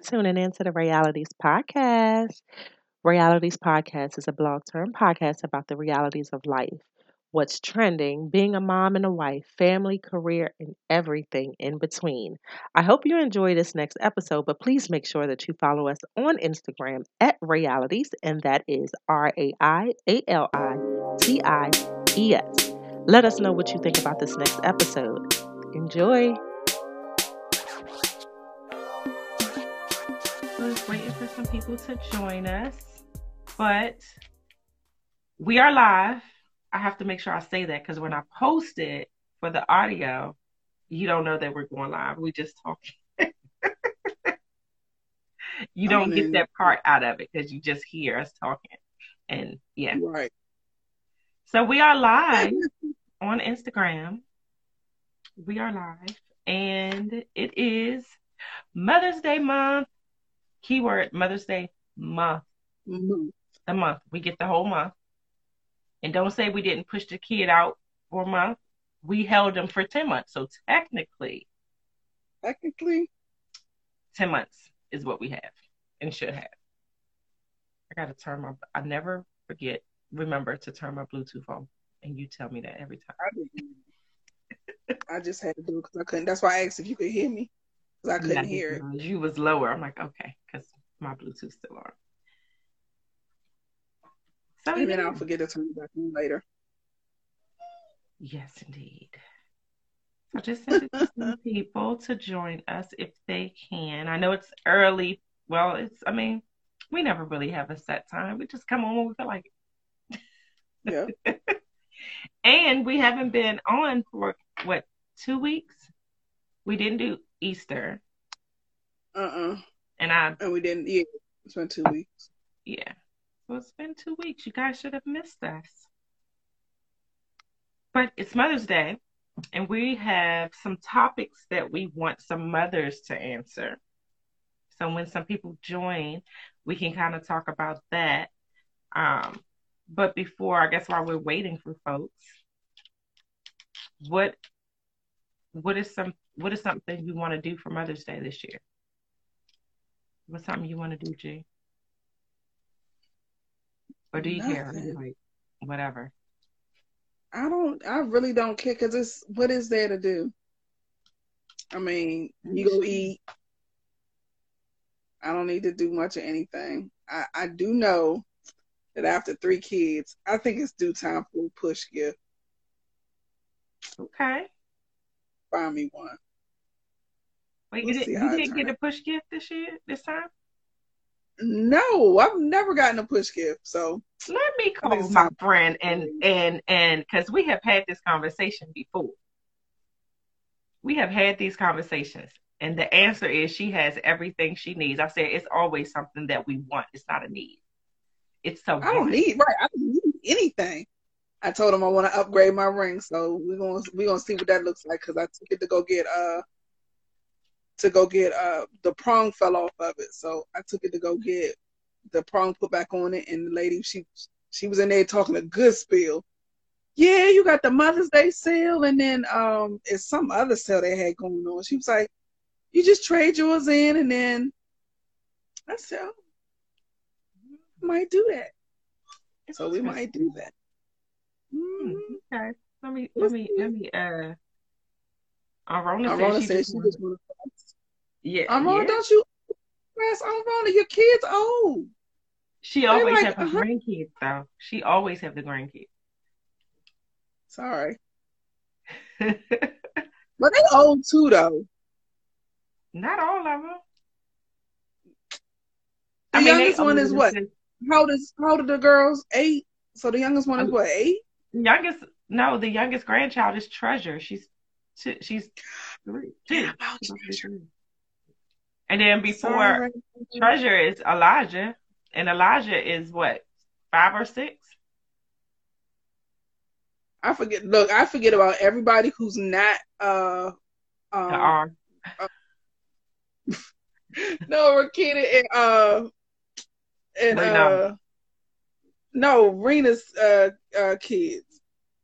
for tuning in to the Realities Podcast. Realities Podcast is a blog term podcast about the realities of life, what's trending, being a mom and a wife, family, career, and everything in between. I hope you enjoy this next episode, but please make sure that you follow us on Instagram at Realities, and that is R A I A L I T I E S. Let us know what you think about this next episode. Enjoy. Some people to join us, but we are live. I have to make sure I say that because when I post it for the audio, you don't know that we're going live. We just talking. you don't get that part out of it because you just hear us talking. And yeah. Right. So we are live on Instagram. We are live and it is Mother's Day month keyword Mother's Day month. Mm-hmm. A month. We get the whole month. And don't say we didn't push the kid out for a month. We held them for 10 months. So technically, technically, 10 months is what we have and should have. I got to turn my, I never forget, remember to turn my Bluetooth on. And you tell me that every time. I, I just had to do it because I couldn't. That's why I asked if you could hear me. Because I couldn't yeah, hear it. You was lower. I'm like, okay my Bluetooth's still on. So and then I'll forget to turn it back on later. Yes, indeed. So just send it to some people to join us if they can. I know it's early. Well, it's. I mean, we never really have a set time. We just come on when we feel like it. Yeah. and we haven't been on for what two weeks. We didn't do Easter. Uh uh-uh. uh and I and we didn't. Yeah, it's been two weeks. Yeah, well, it's been two weeks. You guys should have missed us. But it's Mother's Day, and we have some topics that we want some mothers to answer. So when some people join, we can kind of talk about that. Um, but before, I guess while we're waiting for folks, what what is some what is something you want to do for Mother's Day this year? What's something you want to do, G? Or do you Nothing. care? Like, whatever. I don't. I really don't care because it's what is there to do. I mean, you go eat. I don't need to do much of anything. I, I do know that after three kids, I think it's due time for a push gift. Okay. Find me one. Wait, we'll you, did, you didn't get a push gift this year, this time? No, I've never gotten a push gift. So let me call my friend and and and because we have had this conversation before. We have had these conversations, and the answer is she has everything she needs. I said it's always something that we want. It's not a need. It's so. I don't need right. I don't need anything. I told him I want to upgrade my ring, so we're gonna we're gonna see what that looks like because I took it to go get uh to go get uh the prong fell off of it. So I took it to go get the prong put back on it and the lady she she was in there talking a good spiel. Yeah, you got the Mother's Day sale and then um it's some other sale they had going on. She was like, You just trade yours in and then I said, oh, might do that. So we might do that. Mm-hmm. Okay. Let me let me let me uh Arona, Arona said she, just want to yeah. Arona, yeah. don't you press Arona? Your kids old. She always like, have the uh-huh. grandkids though. She always have the grandkids. Sorry. but they old too though. Not all of them. The I mean, youngest one is what? How old is how old are the girls? Eight. So the youngest one is what? Eight. Youngest no, the youngest grandchild is Treasure. She's two, she's three. Two. And then before Sorry. Treasure is Elijah, and Elijah is what five or six. I forget. Look, I forget about everybody who's not. uh um, R. Uh, no, Rakita and uh and uh no Rena's uh uh kids.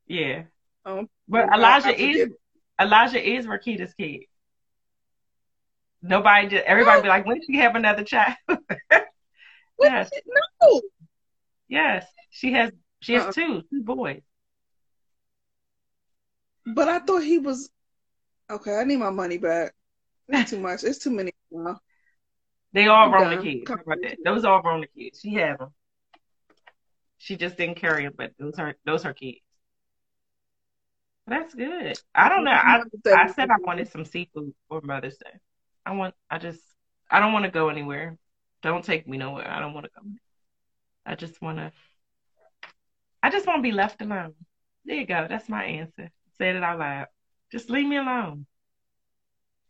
Yeah. Um, but Elijah is Elijah is Rakita's kid. Nobody just everybody be like, when did she have another child? yes. No. Yes. She has she has Uh-uh. two, two boys. But I thought he was okay. I need my money back. Not too much. It's too many. now. They all kids. Come about that? Those all Rona kids. She had them. She just didn't carry them, but those are those are kids. That's good. I don't know. I I said I wanted some seafood for Mother's Day. I want. I just. I don't want to go anywhere. Don't take me nowhere. I don't want to go. I just want to. I just want to be left alone. There you go. That's my answer. Said it out loud. Just leave me alone.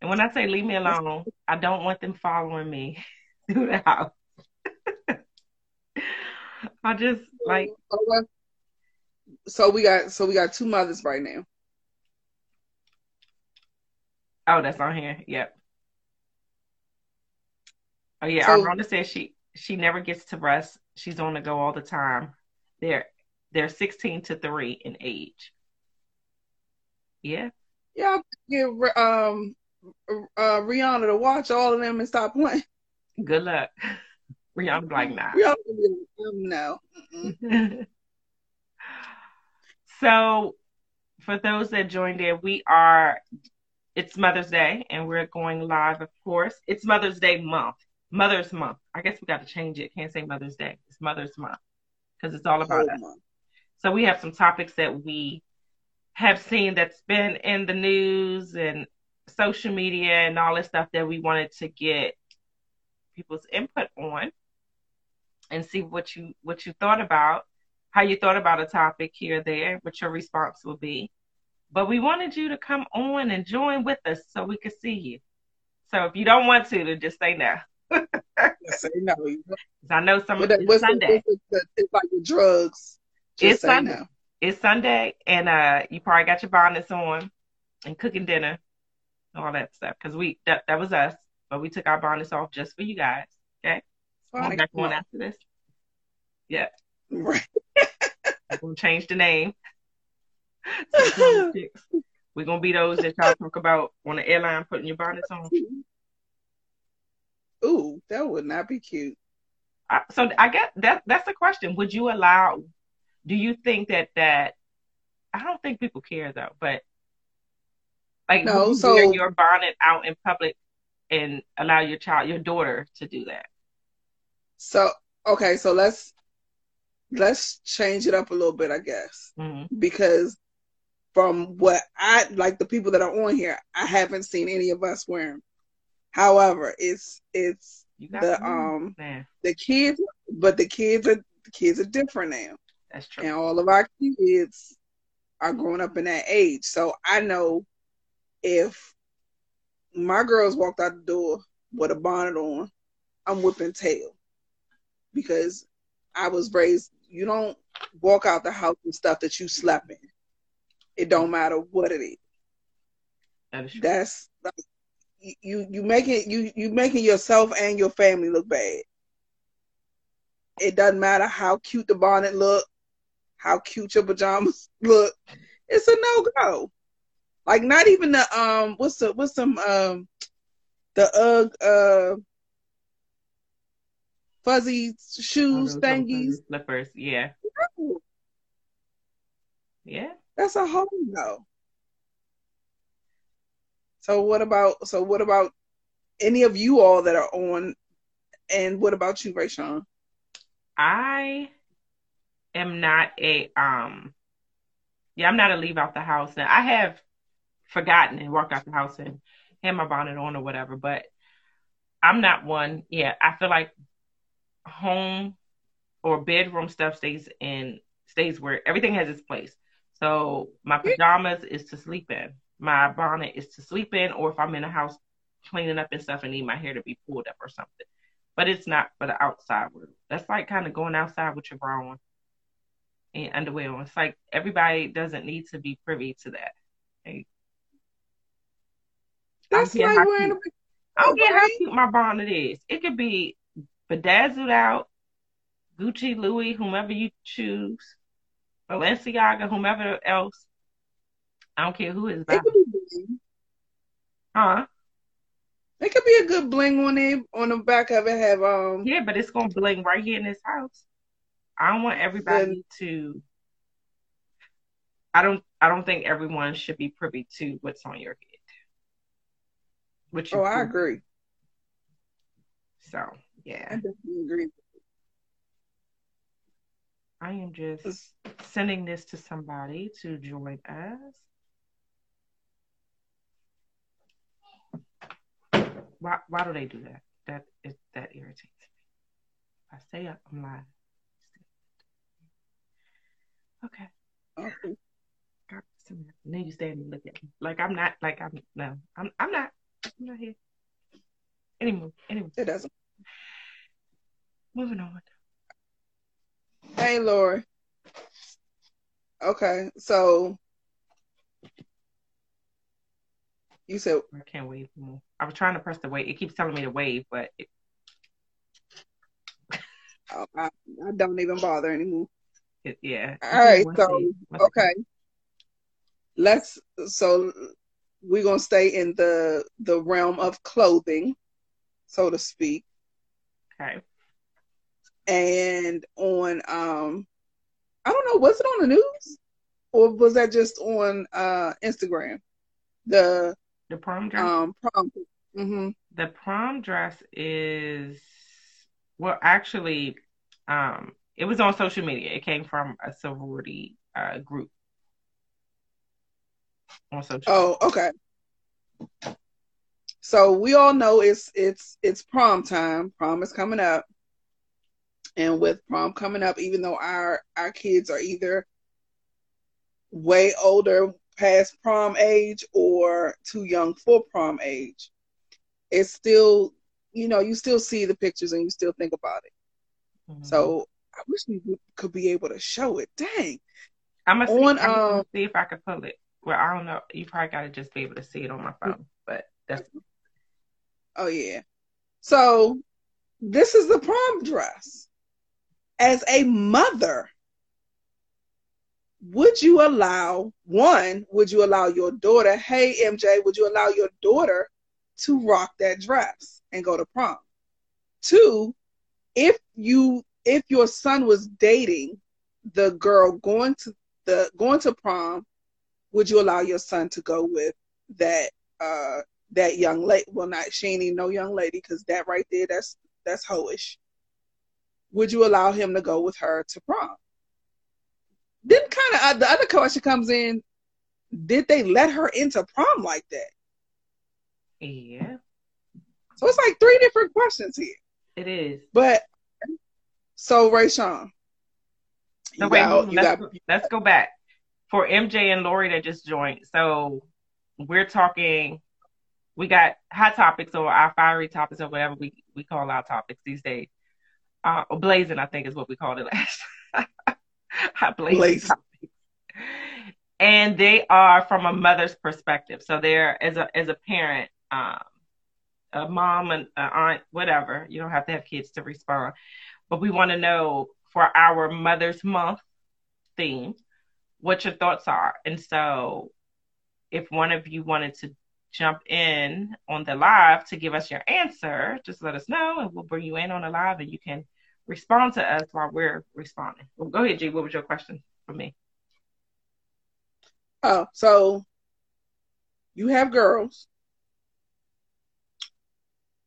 And when I say leave me alone, I don't want them following me through the house. I just like oh, So we got so we got two mothers right now. Oh, that's on here. Yep. Oh yeah, So- says she she never gets to rest. She's on the go all the time. They're they're sixteen to three in age. Yeah. Yeah, give um uh Rihanna to watch all of them and stop playing. Good luck. Rihanna's like nah. Rihanna like, um, no. So for those that joined in, we are it's Mother's Day and we're going live, of course. It's Mother's Day month. Mother's month. I guess we got to change it. Can't say Mother's Day. It's Mother's month. Because it's all about us. So we have some topics that we have seen that's been in the news and social media and all this stuff that we wanted to get people's input on and see what you what you thought about, how you thought about a topic here or there, what your response will be. But we wanted you to come on and join with us so we could see you. So if you don't want to, then just say no. Say no. I know some of it's Sunday. it's like the drugs. Just It's Sunday. no. it's Sunday, and uh, you probably got your bonnets on and cooking dinner, all that stuff. Because we that that was us, but we took our bonnets off just for you guys. Okay, Fine. back on after this. Yeah, Right. we're gonna change the name. to the Grown Chicks. We're gonna be those that y'all talk about on the airline putting your bonnets on. Ooh, that would not be cute. I, so I guess that that's the question. Would you allow? Do you think that that? I don't think people care though, but like No, you so- wear your bonnet out in public and allow your child, your daughter, to do that? So okay, so let's let's change it up a little bit, I guess. hmm because from what I like the people that are on here, I haven't seen any of us wearing. However, it's it's the um man. the kids, but the kids are the kids are different now, That's true. and all of our kids are growing up in that age. So I know if my girls walked out the door with a bonnet on, I'm whipping tail because I was raised. You don't walk out the house with stuff that you slept in. It don't matter what it is. That is true. That's like, you- you making you you making yourself and your family look bad. It doesn't matter how cute the bonnet look, how cute your pajamas look. It's a no go. Like not even the um what's the what's some um the UGG uh fuzzy shoes thingies. slippers. Yeah, yeah. That's a whole no. So what about so what about any of you all that are on and what about you, Rayshawn? I am not a um yeah, I'm not a leave out the house now. I have forgotten and walked out the house and had my bonnet on or whatever, but I'm not one. Yeah, I feel like home or bedroom stuff stays in stays where everything has its place. So my pajamas is to sleep in. My bonnet is to sleep in, or if I'm in a house cleaning up and stuff and need my hair to be pulled up or something. But it's not for the outside world. That's like kind of going outside with your bra on and underwear on. It's like everybody doesn't need to be privy to that. Like, That's like wearing cute- a I don't care how cute my bonnet is. It could be bedazzled out, Gucci, Louis, whomever you choose, Balenciaga, whomever else. I don't care who is it buying. could be bling. Huh? It could be a good bling on it on the back of it. Have um. Yeah, but it's gonna bling right here in this house. I don't want everybody to. I don't. I don't think everyone should be privy to what's on your head. Which oh, I agree. So yeah, I definitely agree. I am just sending this to somebody to join us. Why why do they do that? That is that irritates me. If I say I'm lying. Okay. Okay. And then you stand and look at me like I'm not like I'm no I'm I'm not I'm not here anymore anyway. It doesn't. Moving on. Hey, Lori. Okay, so you said I can't wave anymore. I was trying to press the wave. It keeps telling me to wave, but it... oh, I, I, don't even bother anymore. It, yeah. All right. So okay. Let's. So we're gonna stay in the the realm of clothing, so to speak. Okay. And on um, I don't know. Was it on the news, or was that just on uh Instagram? The the prom dress. Um, prom. Mm-hmm. The prom dress is well, actually, um, it was on social media. It came from a sorority uh, group on social. Oh, okay. So we all know it's it's it's prom time. Prom is coming up, and with prom coming up, even though our our kids are either way older past prom age or too young for prom age, it's still, you know, you still see the pictures and you still think about it. Mm-hmm. So I wish we could be able to show it. Dang. I'm gonna, see, on, I'm um, see if I can pull it. Well, I don't know. You probably gotta just be able to see it on my phone, but that's. Oh yeah. So this is the prom dress. As a mother, would you allow one would you allow your daughter hey mj would you allow your daughter to rock that dress and go to prom? Two if you if your son was dating the girl going to the going to prom would you allow your son to go with that uh that young lady well not she ain't even no young lady because that right there that's that's hoish would you allow him to go with her to prom then kind of uh, the other question comes in: Did they let her into prom like that? Yeah. So it's like three different questions here. It is. But so Ray Sean. No, wait, got, let's, got... let's go back. For MJ and Lori that just joined. So we're talking we got hot topics or our fiery topics or whatever we, we call our topics these days. Uh, blazing, I think is what we called it last. Blaze. And they are from a mother's perspective. So they're as a as a parent, um, a mom and an aunt, whatever. You don't have to have kids to respond, but we want to know for our Mother's Month theme what your thoughts are. And so, if one of you wanted to jump in on the live to give us your answer, just let us know, and we'll bring you in on the live, and you can respond to us while we're responding. Well, go ahead, G. What was your question for me? Oh, so you have girls.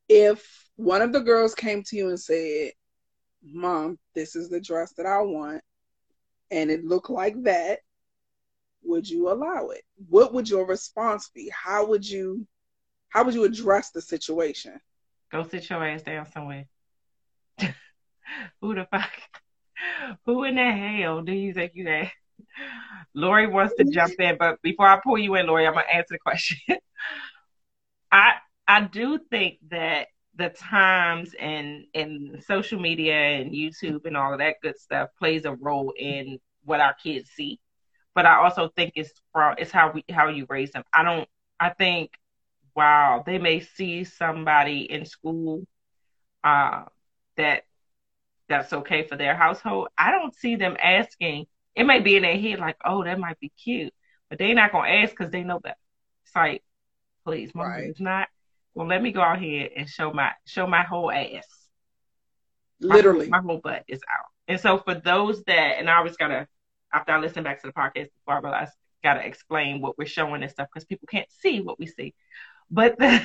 If one of the girls came to you and said, Mom, this is the dress that I want, and it looked like that, would you allow it? What would your response be? How would you how would you address the situation? Go sit your ass down somewhere. Who the fuck? Who in the hell do you think you are? Lori wants to jump in, but before I pull you in, Lori, I'm gonna answer the question. I I do think that the times and and social media and YouTube and all of that good stuff plays a role in what our kids see. But I also think it's from it's how we how you raise them. I don't I think wow, they may see somebody in school uh, that that's okay for their household, I don't see them asking. It may be in their head like, oh, that might be cute, but they're not gonna ask because they know that. It's like, please, mom, right. it's not. Well, let me go out here and show my show my whole ass. Literally, my, my whole butt is out. And so for those that, and I always gotta after I listen back to the podcast before I realize gotta explain what we're showing and stuff because people can't see what we see. But the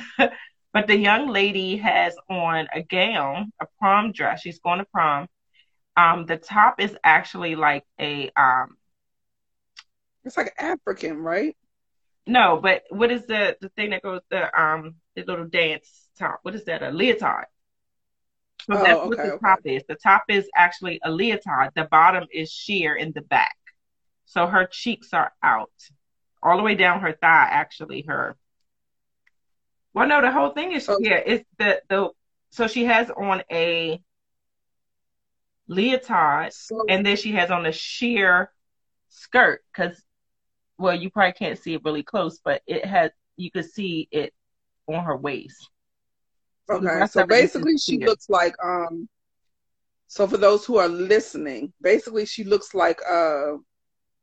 but the young lady has on a gown, a prom dress. She's going to prom. Um, the top is actually like a um. It's like African, right? No, but what is the the thing that goes the um the little dance top? What is that? A leotard. So oh, that's okay, what the okay. top is. The top is actually a leotard. The bottom is sheer in the back. So her cheeks are out. All the way down her thigh, actually, her well no, the whole thing is okay. yeah, it's the the so she has on a leotard so, and then she has on a sheer skirt because well you probably can't see it really close but it has you could see it on her waist okay so basically she looks like um so for those who are listening basically she looks like uh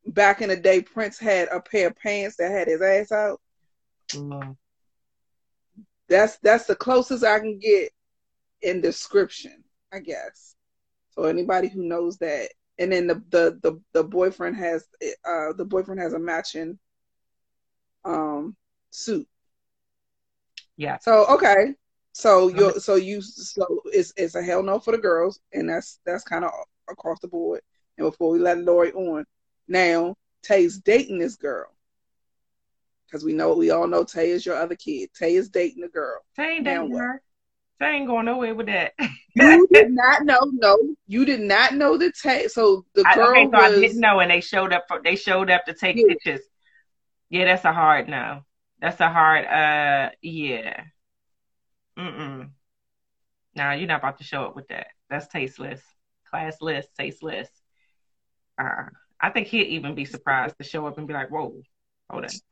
back in the day prince had a pair of pants that had his ass out mm. That's that's the closest i can get in description i guess so anybody who knows that and then the the the, the boyfriend has uh the boyfriend has a matching um suit. Yeah. So okay. So you so you so it's it's a hell no for the girls, and that's that's kind of across the board. And before we let Lori on, now Tay's dating this girl because we know we all know Tay is your other kid. Tay is dating a girl. Tay ain't dating her. Tay ain't going nowhere with that. you did not know. No, you did not know the Tay. So the girl I, okay, so was, I didn't know, and they showed up for they showed up to take yeah. pictures. Yeah, that's a hard no. That's a hard uh yeah. Mm-mm. Nah, you're not about to show up with that. That's tasteless. Classless, tasteless. Uh I think he'd even be surprised to show up and be like, whoa,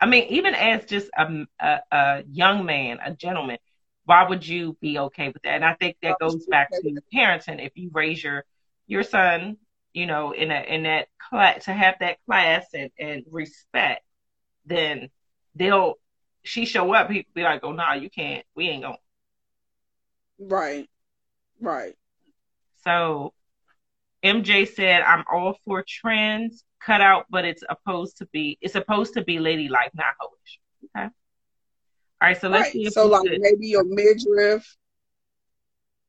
I mean, even as just a, a, a young man, a gentleman, why would you be okay with that? And I think that goes back to parenting. If you raise your your son, you know, in a in that class to have that class and, and respect, then they'll she show up, he'd be like, Oh no, nah, you can't, we ain't going Right. Right. So MJ said, I'm all for trends cut out, but it's supposed to be it's supposed to be ladylike, not hoish. Okay. All right, so let's right. see if so like could. maybe your midriff.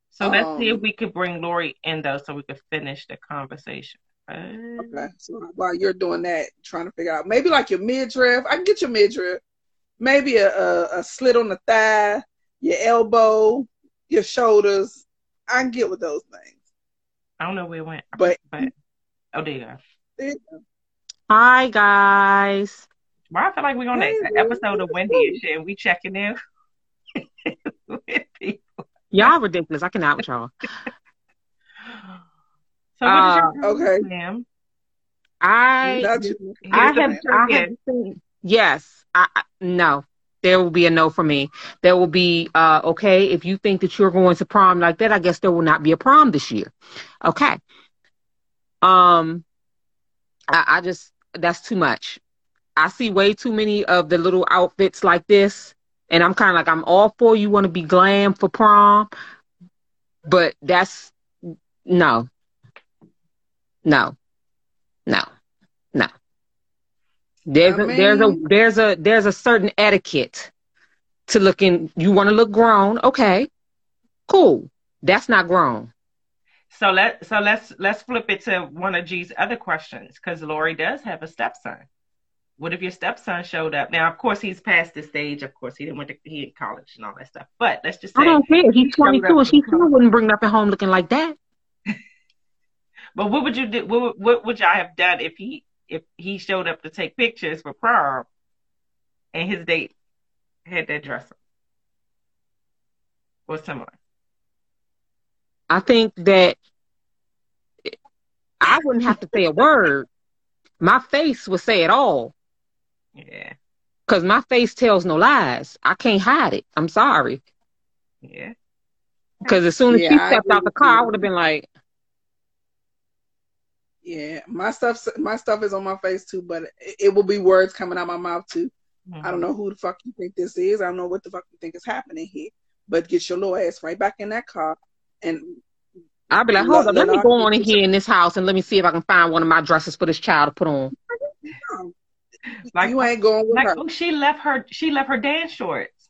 So um, let's see if um, we could bring Lori in though, so we could finish the conversation. Okay, so while you're doing that, trying to figure out maybe like your midriff, I can get your midriff, maybe a, a, a slit on the thigh, your elbow, your shoulders. I can get with those things. I don't know where it went, but, but oh, there you go. There you go. Hi guys. Well, I feel like we're on hey, an episode of Wendy and shit, and we checking in with people. Y'all ridiculous. I cannot with y'all. So what uh, is your okay, ma'am? I I have I have seen, yes. I, no. There will be a no for me. There will be uh okay, if you think that you're going to prom like that, I guess there will not be a prom this year. Okay. Um I, I just that's too much. I see way too many of the little outfits like this, and I'm kind of like, I'm all for you want to be glam for prom, but that's no, no, no, no. There's I mean, a, there's a there's a there's a certain etiquette to looking. You want to look grown, okay? Cool. That's not grown. So let so let's let's flip it to one of G's other questions because Lori does have a stepson. What if your stepson showed up? Now, of course, he's past the stage. Of course, he didn't went to he in college and all that stuff. But let's just say I don't care. He's 22 and she still wouldn't bring nothing home looking like that. but what would you do? What, what would y'all have done if he if he showed up to take pictures for prom and his date had that dress on or similar? I think that I wouldn't have to say a word. My face would say it all. Yeah. Cause my face tells no lies. I can't hide it. I'm sorry. Yeah. Because as soon as yeah, she stepped out the car, I would have been like, "Yeah, my stuff, my stuff is on my face too, but it, it will be words coming out my mouth too. Mm-hmm. I don't mm-hmm. know who the fuck you think this is. I don't know what the fuck you think is happening here. but get your little ass right back in that car and I'll be like, hold up, let me go on in here in this house and let me see if I can find one of my dresses for this child to put on. Like you ain't going with like, her. Oh, she left her. She left her dance shorts.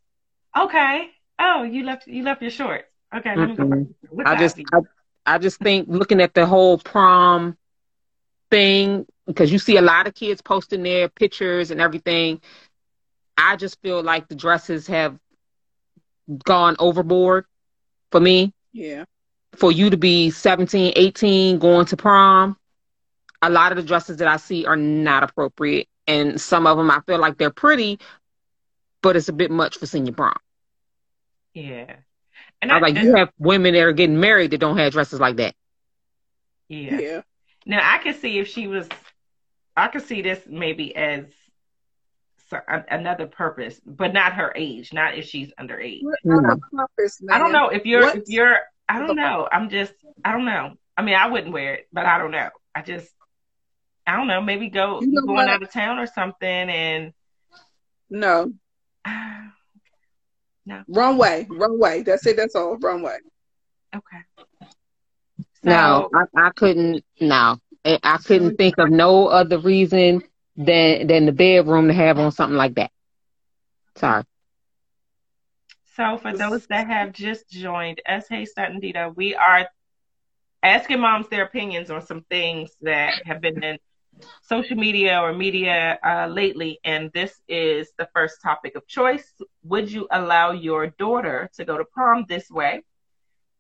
Okay. Oh, you left. You left your shorts. Okay. Let me go. Mm-hmm. I just, I, I just think looking at the whole prom thing because you see a lot of kids posting their pictures and everything. I just feel like the dresses have gone overboard for me. Yeah. For you to be 17, 18 going to prom, a lot of the dresses that I see are not appropriate. And some of them I feel like they're pretty, but it's a bit much for senior prom. Yeah. And I, I like, and, you have women that are getting married that don't have dresses like that. Yeah. Yeah. Now I can see if she was, I could see this maybe as another purpose, but not her age, not if she's underage. No. Purpose, I don't know if you're what? if you're I don't know. I'm just I don't know. I mean I wouldn't wear it, but I don't know. I just I don't know, maybe go you know going what? out of town or something and No. no. Runway. Runway. That's it, that's all. Runway. Okay. So, no, I, I couldn't no. I couldn't think of no other reason than than the bedroom to have on something like that. Sorry. So for those that have just joined S. Hey Dita, we are asking moms their opinions on some things that have been in social media or media uh, lately, and this is the first topic of choice. Would you allow your daughter to go to prom this way,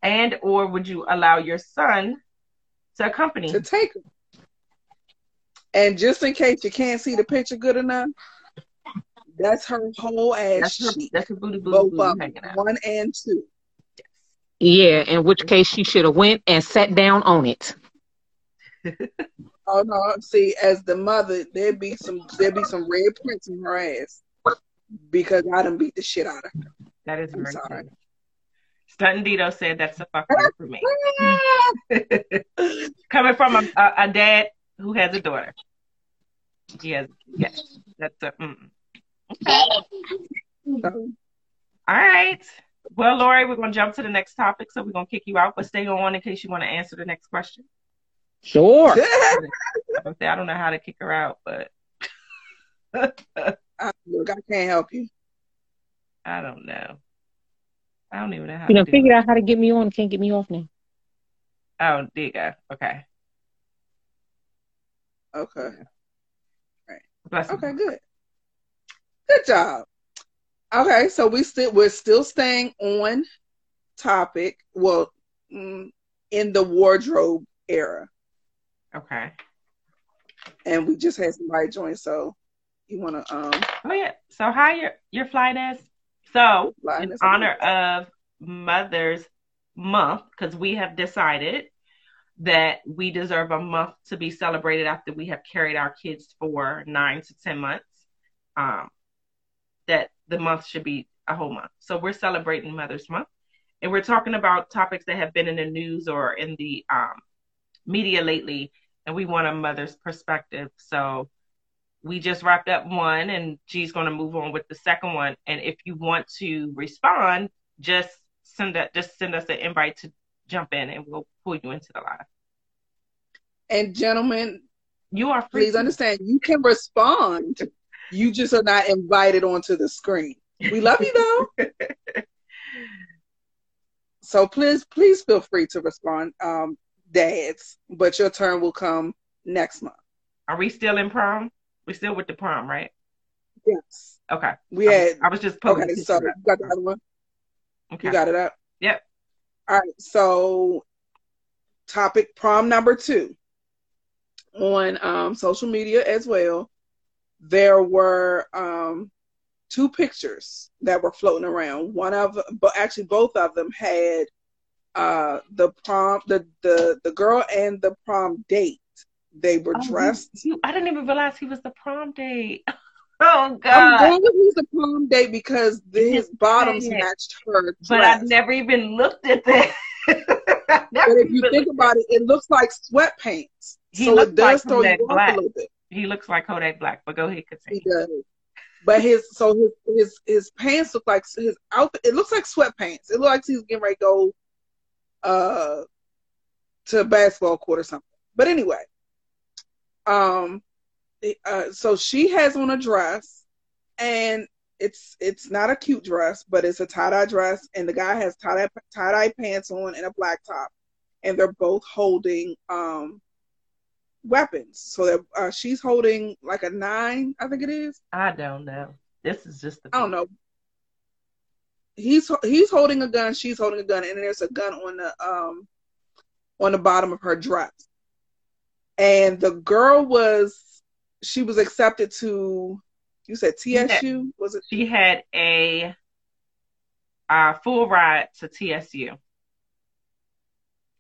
and or would you allow your son to accompany to take her? And just in case you can't see the picture good enough, that's her whole ass that's her, sheet. That's her booty booty, both booty one and two. Yeah, in which case she should have went and sat down on it. oh no! See, as the mother, there'd be some there'd be some red prints in her ass because I done beat the shit out of her. That is I'm sorry. Stunton Dito said that's a fucker for me. Coming from a, a, a dad who has a daughter. Yes, yes, that's a. Mm. Okay. All right. Well, Lori, we're gonna jump to the next topic, so we're gonna kick you out, but stay on in case you want to answer the next question. Sure. I don't know how to kick her out, but look, I can't help you. I don't know. I don't even know how. You know, figure out how to get me on. Can't get me off now. Oh, there you go. Okay. Okay. Right. okay, good. Good job. Okay, so we still we're still staying on topic. Well, mm, in the wardrobe era. Okay. And we just had somebody join, so you want to um. Oh yeah. So hi, your your flight is? So in honor of Mother's Month, because we have decided that we deserve a month to be celebrated after we have carried our kids for nine to 10 months. Um, that the month should be a whole month. So we're celebrating Mother's Month and we're talking about topics that have been in the news or in the um, media lately. And we want a mother's perspective. So we just wrapped up one and she's going to move on with the second one. And if you want to respond, just send that, just send us an invite to jump in and we'll pull you into the live. And gentlemen, you are please to- understand you can respond. You just are not invited onto the screen. We love you though. so please, please feel free to respond, um, dads. But your turn will come next month. Are we still in prom? We're still with the prom, right? Yes. Okay. We had. I was just okay. So you got the other one. Okay. You got it up. Yep. All right. So, topic prom number two on um, social media as well. There were um, two pictures that were floating around. One of, but actually both of them had uh, the prom, the the the girl and the prom date. They were oh, dressed. He, I didn't even realize he was the prom date. Oh God! I'm going with he's the prom date because his bottoms matched her. Dress. But I've never even looked at that. but if you think about it, it looks like sweatpants. He so it does like throw you off a little bit. He looks like Kodak Black, but go ahead, continue. He does. but his so his his his pants look like his outfit. It looks like sweatpants. It looks like he's getting ready to go uh to a basketball court or something. But anyway, um, uh, so she has on a dress, and it's it's not a cute dress, but it's a tie dye dress, and the guy has tie dye tie dye pants on and a black top, and they're both holding um weapons. So that uh, she's holding like a nine, I think it is. I don't know. This is just. I don't know. He's he's holding a gun. She's holding a gun, and there's a gun on the um on the bottom of her dress. And the girl was she was accepted to you said TSU was it? She had a uh, full ride to TSU.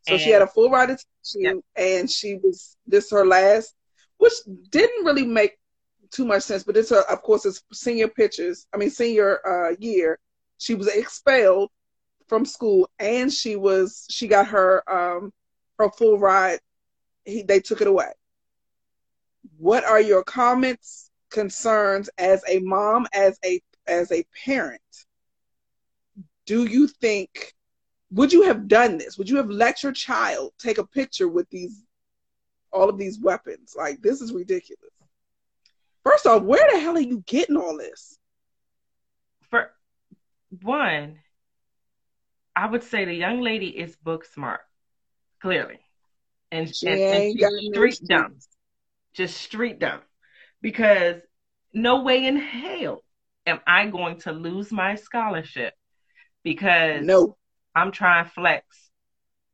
So and, she had a full ride to TSU, yep. and she was this her last, which didn't really make too much sense. But it's her, of course, it's senior pictures. I mean, senior uh, year. She was expelled from school, and she was she got her um her full ride. He, they took it away. What are your comments, concerns as a mom, as a as a parent? Do you think would you have done this? Would you have let your child take a picture with these all of these weapons? Like this is ridiculous. First off, where the hell are you getting all this? For one, I would say the young lady is book smart, clearly, and, she and, and she's street dumb, just street dumb, because no way in hell am I going to lose my scholarship because no I'm trying flex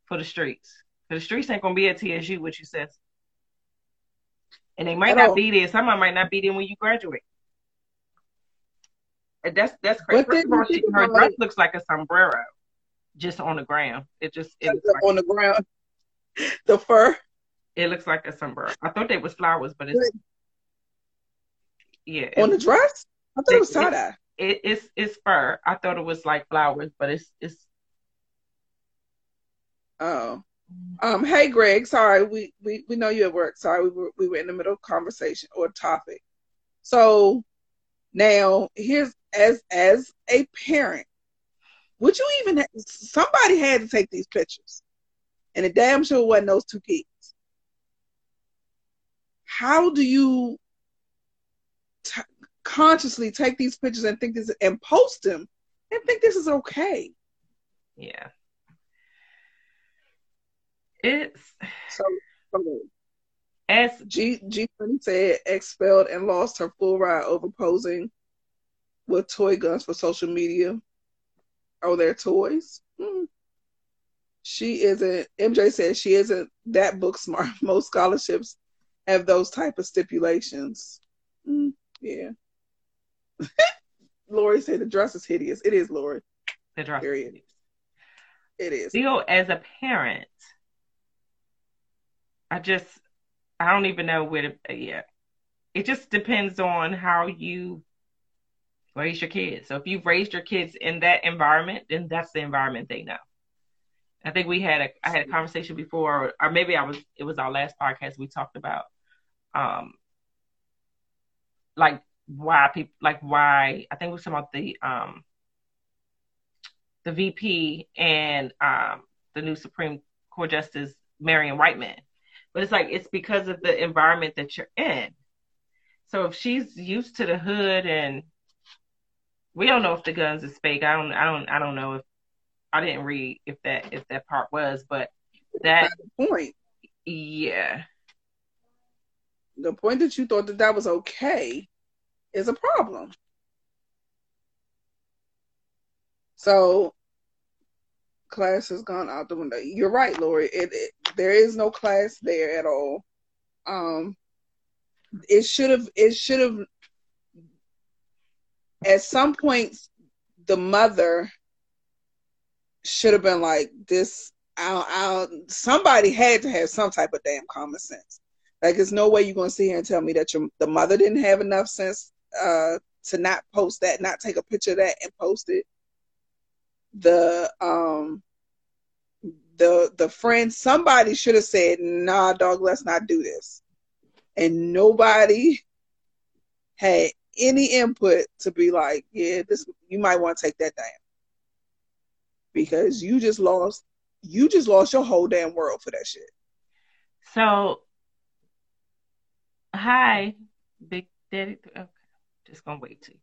for the streets. The streets ain't gonna be at TSU, what you says. And they might not be there. Some of them might not be there when you graduate. And that's that's crazy. First of all, she, her dress looks like a sombrero, just on the ground. It just it like, on the ground. The fur. It looks like a sombrero. I thought they was flowers, but it's yeah. On the dress, I thought it, it was tie dye. It, it, it's it's fur. I thought it was like flowers, but it's it's Oh. Um, hey Greg, sorry, we, we, we know you at work. Sorry, we were we were in the middle of conversation or topic. So now here's as as a parent, would you even somebody had to take these pictures, and it damn sure wasn't those two kids. How do you consciously take these pictures and think this and post them and think this is okay? Yeah. It's so, as G G said, expelled and lost her full ride over posing with toy guns for social media. Oh, they're toys. Hmm. She isn't. MJ says she isn't that book smart. Most scholarships have those type of stipulations. Hmm. Yeah. Lori said the dress is hideous. It is, Lori. The dress. Period. It is. Still, as a parent, I just I don't even know where to yeah. It just depends on how you raise your kids. So if you've raised your kids in that environment, then that's the environment they know. I think we had a I had a conversation before, or maybe I was it was our last podcast we talked about um like why people like why I think we were talking about the um the VP and um the new Supreme Court Justice Marian Whiteman but it's like it's because of the environment that you're in. So if she's used to the hood and we don't know if the guns is fake. I don't I don't I don't know if I didn't read if that if that part was, but that point. Yeah. The point that you thought that that was okay is a problem. So class has gone out the window. You're right, Lori. It, it there is no class there at all. Um, it should have. It should have. At some point, the mother should have been like, "This, I'll, I'll." Somebody had to have some type of damn common sense. Like, there's no way you're gonna sit here and tell me that your the mother didn't have enough sense uh, to not post that, not take a picture of that and post it the um the the friend somebody should have said nah dog let's not do this and nobody had any input to be like, yeah, this you might want to take that down because you just lost you just lost your whole damn world for that shit. So, hi, Big Daddy. Okay, just gonna wait till.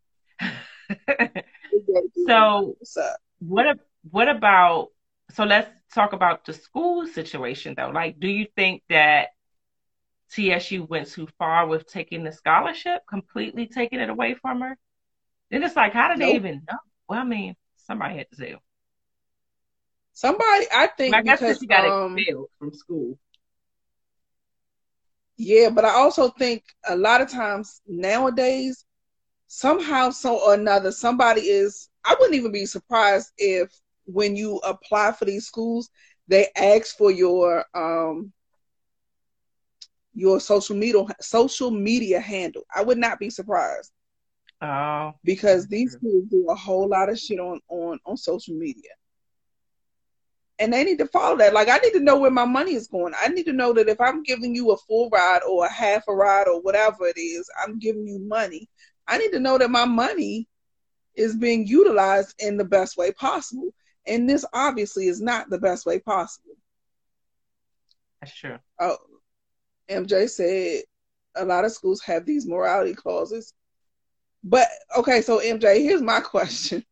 so, what what about? So let's talk about the school situation though. Like, do you think that TSU went too far with taking the scholarship, completely taking it away from her? Then it's like, how did nope. they even know? Well, I mean, somebody had to say. Somebody, I think, I guess because she got um, expelled from school. Yeah, but I also think a lot of times nowadays, somehow, so or another, somebody is. I wouldn't even be surprised if when you apply for these schools, they ask for your um your social media social media handle. I would not be surprised. Oh, because these schools do a whole lot of shit on on on social media and they need to follow that. Like I need to know where my money is going. I need to know that if I'm giving you a full ride or a half a ride or whatever it is, I'm giving you money. I need to know that my money is being utilized in the best way possible. And this obviously is not the best way possible. That's true. Oh, MJ said a lot of schools have these morality clauses. But okay, so MJ, here's my question.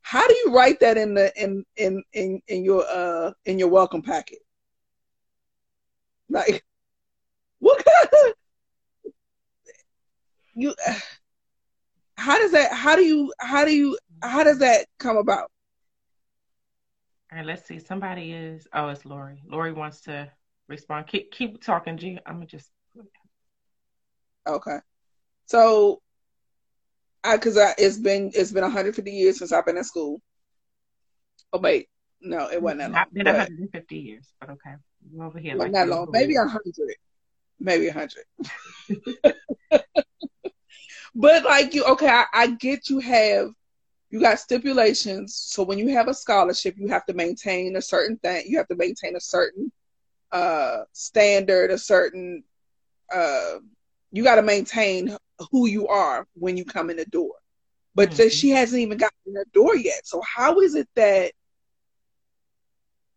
How do you write that in the in in in, in your uh in your welcome packet? Like what kind of you how does that how do you how do you how does that come about? All right, let's see. Somebody is oh it's Lori. Lori wants to respond. Keep keep talking, G. I'm gonna just Okay. So I because I it's been it's been 150 years since I've been in school. Oh wait, no, it wasn't that long. Not been 150 years, but okay. Over here. Like that long? Maybe 100. Maybe 100. but like you, okay, I, I get you have you got stipulations. So when you have a scholarship, you have to maintain a certain thing. You have to maintain a certain uh standard, a certain uh you got to maintain who you are when you come in the door. But mm-hmm. she hasn't even gotten in the door yet. So how is it that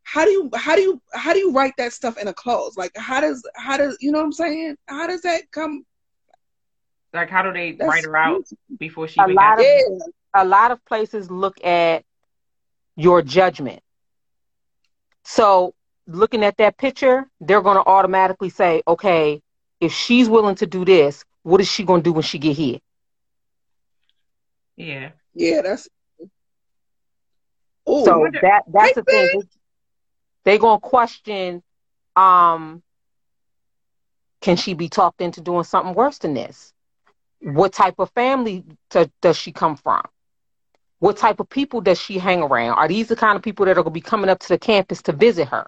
how do you how do you how do you write that stuff in a clause? Like how does how does you know what I'm saying? How does that come? Like how do they That's write her out before she? A lot of a lot of places look at your judgment. So looking at that picture, they're going to automatically say, okay, if she's willing to do this, what is she gonna do when she get here? Yeah. Yeah, that's Ooh, so that that's the thing. They're gonna question um can she be talked into doing something worse than this? What type of family to, does she come from? What type of people does she hang around? Are these the kind of people that are going to be coming up to the campus to visit her?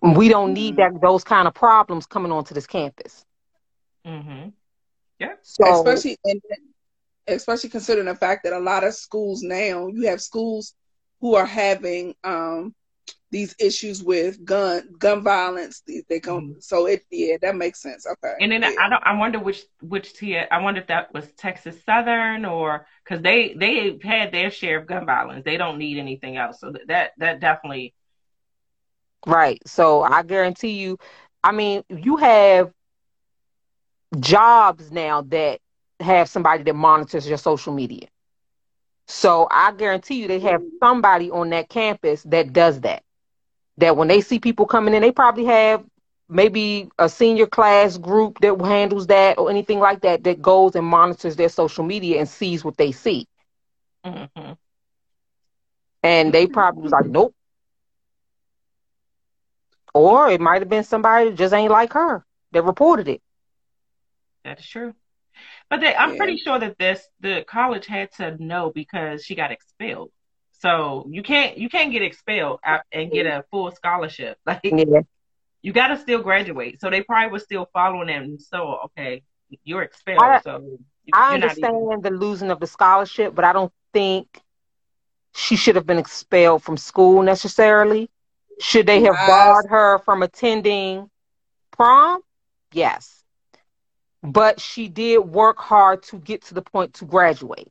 We don't need mm-hmm. that those kind of problems coming onto this campus. Mm-hmm. Yeah. So, especially and especially considering the fact that a lot of schools now you have schools who are having um, these issues with gun gun violence. They, they go mm-hmm. so it yeah that makes sense. Okay. And then yeah. I don't I wonder which which tier I wonder if that was Texas Southern or because they they had their share of gun violence. They don't need anything else. So that that definitely. Right. So I guarantee you. I mean, you have jobs now that have somebody that monitors your social media. So I guarantee you they have somebody on that campus that does that. That when they see people coming in, they probably have maybe a senior class group that handles that or anything like that that goes and monitors their social media and sees what they see. Mm-hmm. And they probably was like, nope. Or it might have been somebody that just ain't like her that reported it. That is true. But they, I'm yeah. pretty sure that this the college had to know because she got expelled. So you can't you can't get expelled and get a full scholarship. Like yeah. you got to still graduate. So they probably were still following them. So okay, you're expelled. I, so I understand even... the losing of the scholarship, but I don't think she should have been expelled from school necessarily. Should they have barred her from attending prom? Yes. but she did work hard to get to the point to graduate.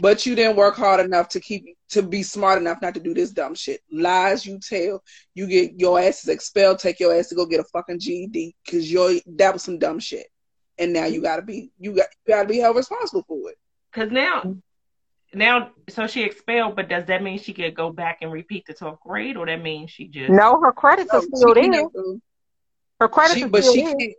But you didn't work hard enough to keep to be smart enough not to do this dumb shit. Lies you tell, you get your ass is expelled. Take your ass to go get a fucking GED because your that was some dumb shit, and now you gotta be you got you gotta be held responsible for it. Because now, now, so she expelled, but does that mean she could go back and repeat the 12th grade, or that means she just No, her credits are still she can there. Her credits she, are but still she there. can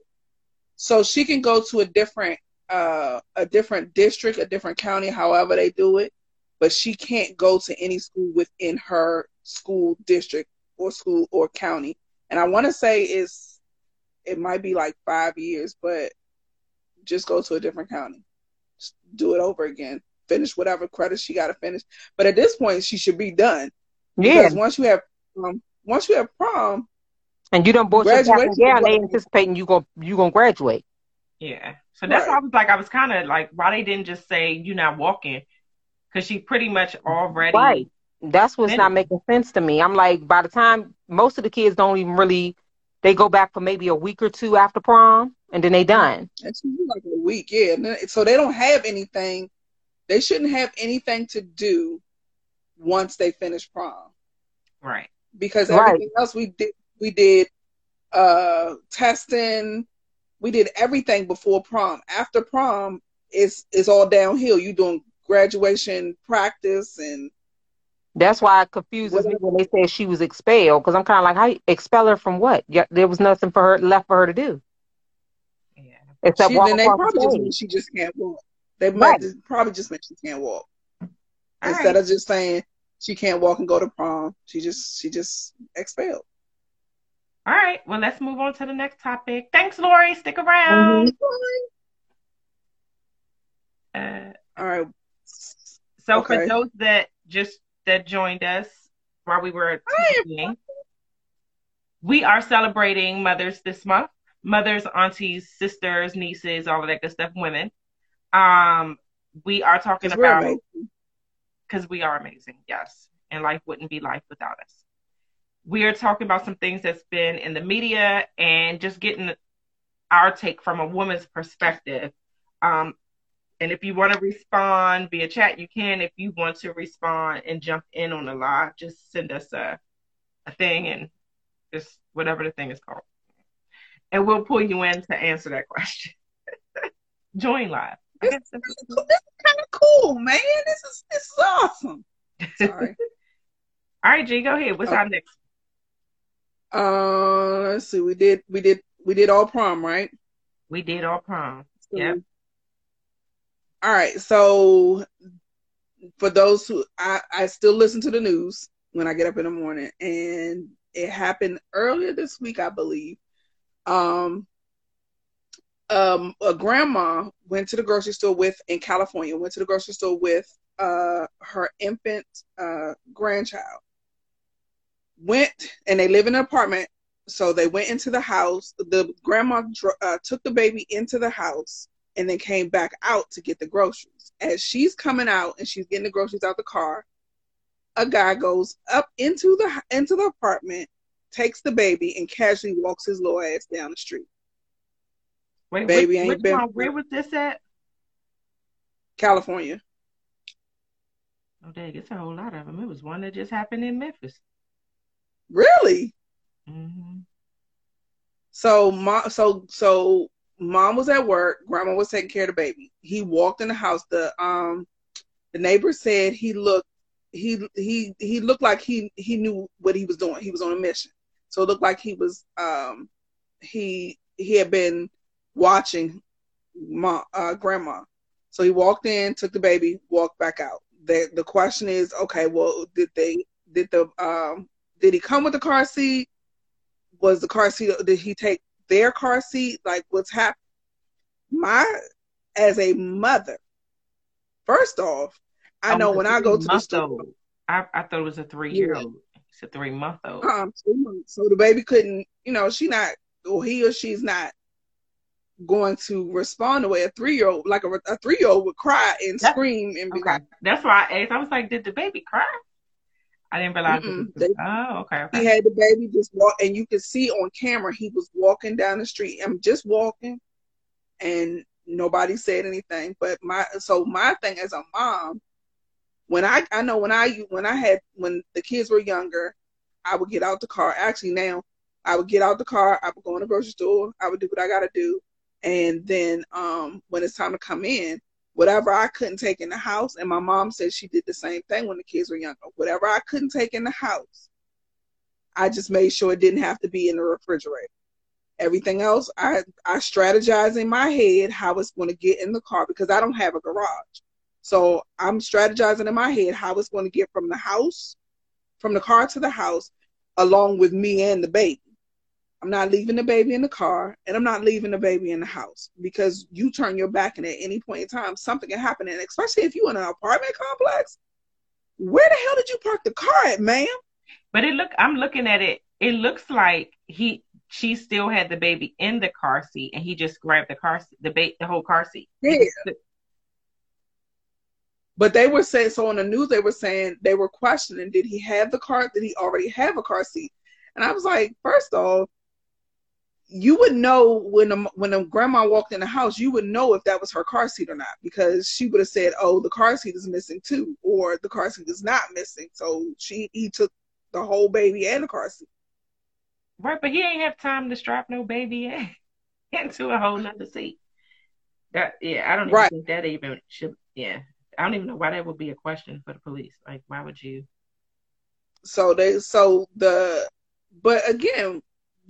so she can go to a different uh a different district a different county however they do it but she can't go to any school within her school district or school or county and i want to say it's it might be like five years but just go to a different county Just do it over again finish whatever credits she got to finish but at this point she should be done Yeah, because once you have um, once you have prom and you don't bought your cap and Graduation gown. is They what- anticipating you going you gonna graduate. Yeah. So that's Right. why I was like, I was kind of like, why they didn't just say you're not walking? Because she pretty much already. Right. That's what's not making sense to me. I'm like, by the time most of the kids don't even really, they go back for maybe a week or two after prom, and then they done. It's like a week, yeah. So they don't have anything. They shouldn't have anything to do once they finish prom Right. because Right. everything else we did, we did uh testing, we did everything before prom. After prom, it's it's all downhill. You doing graduation practice and That's why it confuses me when they said she was expelled, because I'm kind of like, how expel her from what? Yeah, there was nothing for her left for her to do Yeah. except she, walk then they across probably the just mean she just can't walk. They Right. might just, probably just meant she can't walk All instead right. of just saying she can't walk and go to prom. She just she just expelled. All right. Well, let's move on to the next topic. Thanks, Lori. Stick around. Uh, All right. so for those that just that joined us while we were Hi. we are celebrating mothers this month. Mothers, aunties, sisters, nieces, all of that good stuff, women. Um, we are talking about because we are amazing, yes. And life wouldn't be life without us. We are talking about some things that's been in the media and just getting our take from a woman's perspective. Um, and if you want to respond via chat, you can. If you want to respond and jump in on the live, just send us a, a thing and just whatever the thing is called. And we'll pull you in to answer that question. Join live. This is kind of cool, man. This is this is awesome. Sorry. All right, G, go ahead. What's our next? Uh, let's see. We did we did we did all prom, right? We did all prom. So- Yep. All right. So for those who I I still listen to the news when I get up in the morning, and it happened earlier this week, I believe. Um. Um, a grandma went to the grocery store with in California. Went to the grocery store with uh her infant uh grandchild. Went and they live in an apartment, so they went into the house. The grandma uh, took the baby into the house and then came back out to get the groceries. As she's coming out and she's getting the groceries out the car, a guy goes up into the into the apartment, takes the baby, and casually walks his little ass down the street. Wait, Baby which, ain't which been- one? Where was this at? California. Oh, dang, it's a whole lot of them. It was one that just happened in Memphis. Really? hmm So mom, so so mom was at work. Grandma was taking care of the baby. He walked in the house. The um, the neighbor said he looked he he he looked like he he knew what he was doing. He was on a mission. So it looked like he was um he he had been watching mom uh grandma. So he walked in, took the baby, walked back out. The the question is, okay, well, did they did the um did he come with the car seat? Was the car seat did he take their car seat? Like what's happening? My as a mother, first off, I Oh, know when I go to the store, I, I thought it was a three year old. It's a three month old. um, so the baby couldn't, you know, she not or he or she's not going to respond the way a three year old, like a, a three year old would cry and scream and be Okay. like, That's why I asked. I was like, did the baby cry? I didn't realize. Was, oh, okay. he had the baby just walk, and you could see on camera he was walking down the street. I'm just walking, and nobody said anything. But my so my thing as a mom, when I I know when I when I had when the kids were younger, I would get out the car. Actually now I would get out the car, I would go in the grocery store, I would do what I gotta do. And then um when it's time to come in, whatever I couldn't take in the house, and my mom said she did the same thing when the kids were younger. Whatever I couldn't take in the house, I just made sure it didn't have to be in the refrigerator. Everything else, I I strategize in my head how it's going to get in the car because I don't have a garage. So I'm strategizing in my head how it's going to get from the house, from the car to the house, along with me and the baby. I'm not leaving the baby in the car and I'm not leaving the baby in the house because you turn your back and at any point in time something can happen and especially if you're in an apartment complex, where the hell did you park the car at, ma'am? But it look I'm looking at it, it looks like he she still had the baby in the car seat and he just grabbed the car seat, the ba- the whole car seat. Yeah. But they were saying so on the news they were saying they were questioning did he have the car did he already have a car seat? And I was like, first off, you would know when a, when a grandma walked in the house, you would know if that was her car seat or not because she would have said, "Oh, the car seat is missing too," or "The car seat is not missing." So she he took the whole baby and the car seat. Right, but he ain't have time to strap no baby in into a whole nother seat. That yeah, I don't even right. think that even should. Yeah, I don't even know why that would be a question for the police. Like, why would you? So they so the but again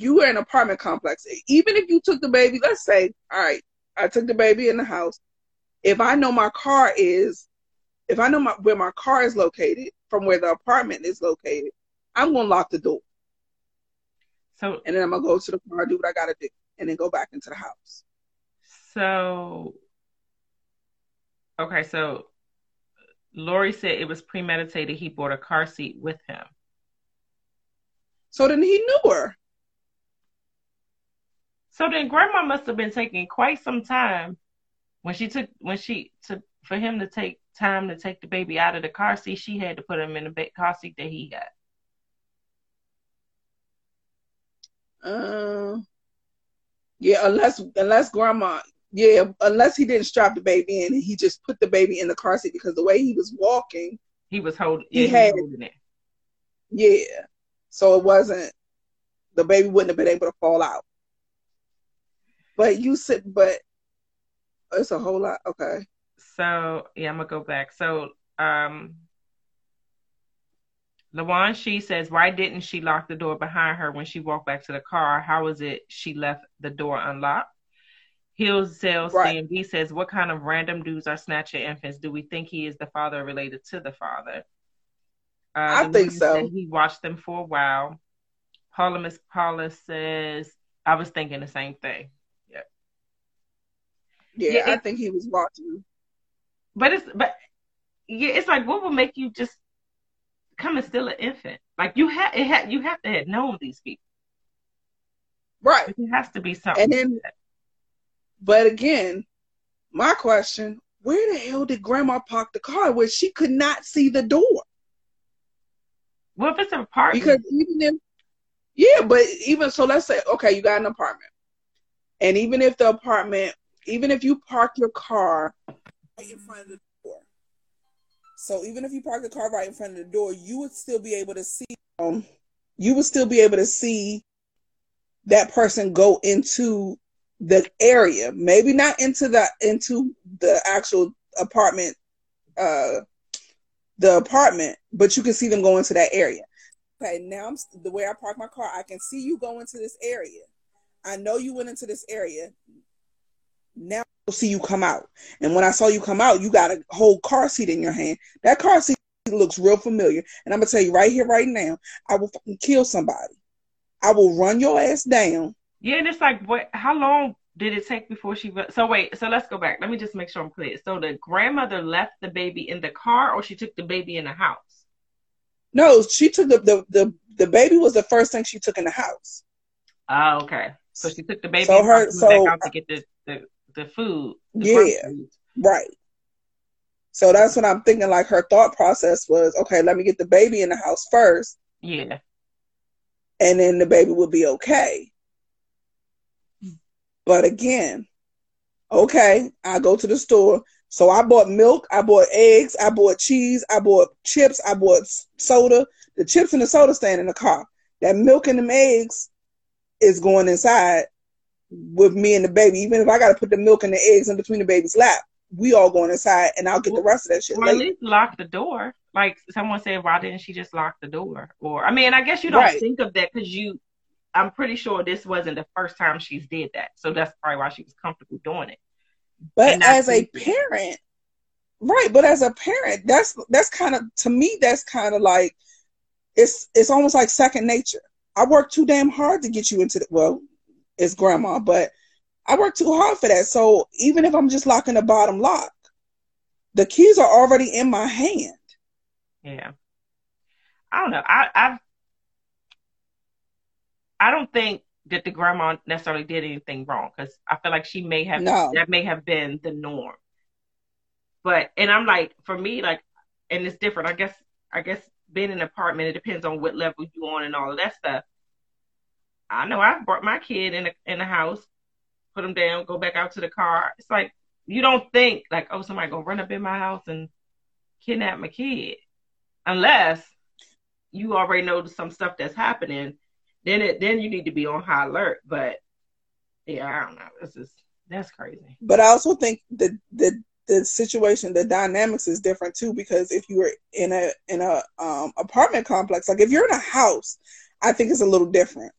you were in an apartment complex. Even if you took the baby, let's say, all right, I took the baby in the house. If I know my car is, if I know my, where my car is located from where the apartment is located, I'm gonna lock the door. So and then I'm gonna go to the car, do what I gotta do, and then go back into the house. So okay, so Lori said it was premeditated. He bought a car seat with him. So then he knew her. So then grandma must have been taking quite some time when she took when she to for him to take time to take the baby out of the car seat, she had to put him in the car seat that he got. Uh, yeah, unless unless grandma, yeah, unless he didn't strap the baby in, he just put the baby in the car seat because the way he was walking, he was holding, yeah, he, had, holding it. Yeah, so it wasn't the baby wouldn't have been able to fall out. But you said, but it's a whole lot. Okay. So yeah, I'm gonna go back. So um, Lawan, she says, why didn't she lock the door behind her when she walked back to the car? How was it she left the door unlocked? Hills Sales right. CMB says, what kind of random dudes are snatching infants? Do we think he is the father related to the father? Uh, I think so. He watched them for a while. Paula Miss Paula says, I was thinking the same thing. Yeah, yeah I think he was watching. But it's but yeah, it's like what would make you just come and steal an infant? Like you have it had you have to have known these people. Right. It has to be something. And then but again, my question, where the hell did grandma park the car where she could not see the door? Well, if it's an apartment. Because even if yeah, but even so let's say okay, you got an apartment. And even if the apartment even if you park your car right in front of the door. So even if you park the car right in front of the door, you would still be able to see um you would still be able to see that person go into the area. Maybe not into the into the actual apartment uh the apartment, but you can see them go into that area. Okay, now I'm the way I park my car, I can see you go into this area. I know you went into this area now I'll see you come out. And when I saw you come out, you got a whole car seat in your hand. That car seat looks real familiar. And I'm gonna tell you right here, right now, I will fucking kill somebody. I will run your ass down. Yeah, and it's like, what? How long did it take before she? So wait, so let's go back. Let me just make sure I'm clear. So the grandmother left the baby in the car, or she took the baby in the house? No, she took the the the, the baby was the first thing she took in the house. Oh, okay. So she took the baby so her, so, to get the, the the food. The yeah, right. So that's what I'm thinking. Like her thought process was, okay, let me get the baby in the house first. Yeah. And then the baby would be okay. But again, Okay, I go to the store. So I bought milk, I bought eggs, I bought cheese, I bought chips, I bought soda. The chips and the soda stand in the car. That milk and them eggs is going inside with me and the baby. Even if I got to put the milk and the eggs in between the baby's lap, we all going inside, and I'll get the rest of that shit. Or at least lock the door. Like someone said, why didn't she just lock the door? Or I mean, I guess you don't right. think of that because you. I'm pretty sure this wasn't the first time she's did that, so that's probably why she was comfortable doing it. But as a parent, right? But as a parent, that's that's kind of to me that's kind of like it's it's almost like second nature. I work too damn hard to get you into the well, it's grandma, but I work too hard for that. So even if I'm just locking the bottom lock, the keys are already in my hand. Yeah. I don't know. I I I don't think that the grandma necessarily did anything wrong because I feel like she may have no. that may have been the norm. But and I'm like, for me, like, and it's different. I guess I guess being in an apartment, it depends on what level you on and all of that stuff. I know I brought my kid in a in the house, put him down, go back out to the car. It's like you don't think like, oh, somebody gonna run up in my house and kidnap my kid, unless you already know some stuff that's happening. Then it then you need to be on high alert. But yeah, I don't know. This is that's crazy. But I also think the the the situation, the dynamics is different too. Because if you were in a in a um, apartment complex, like if you're in a house, I think it's a little different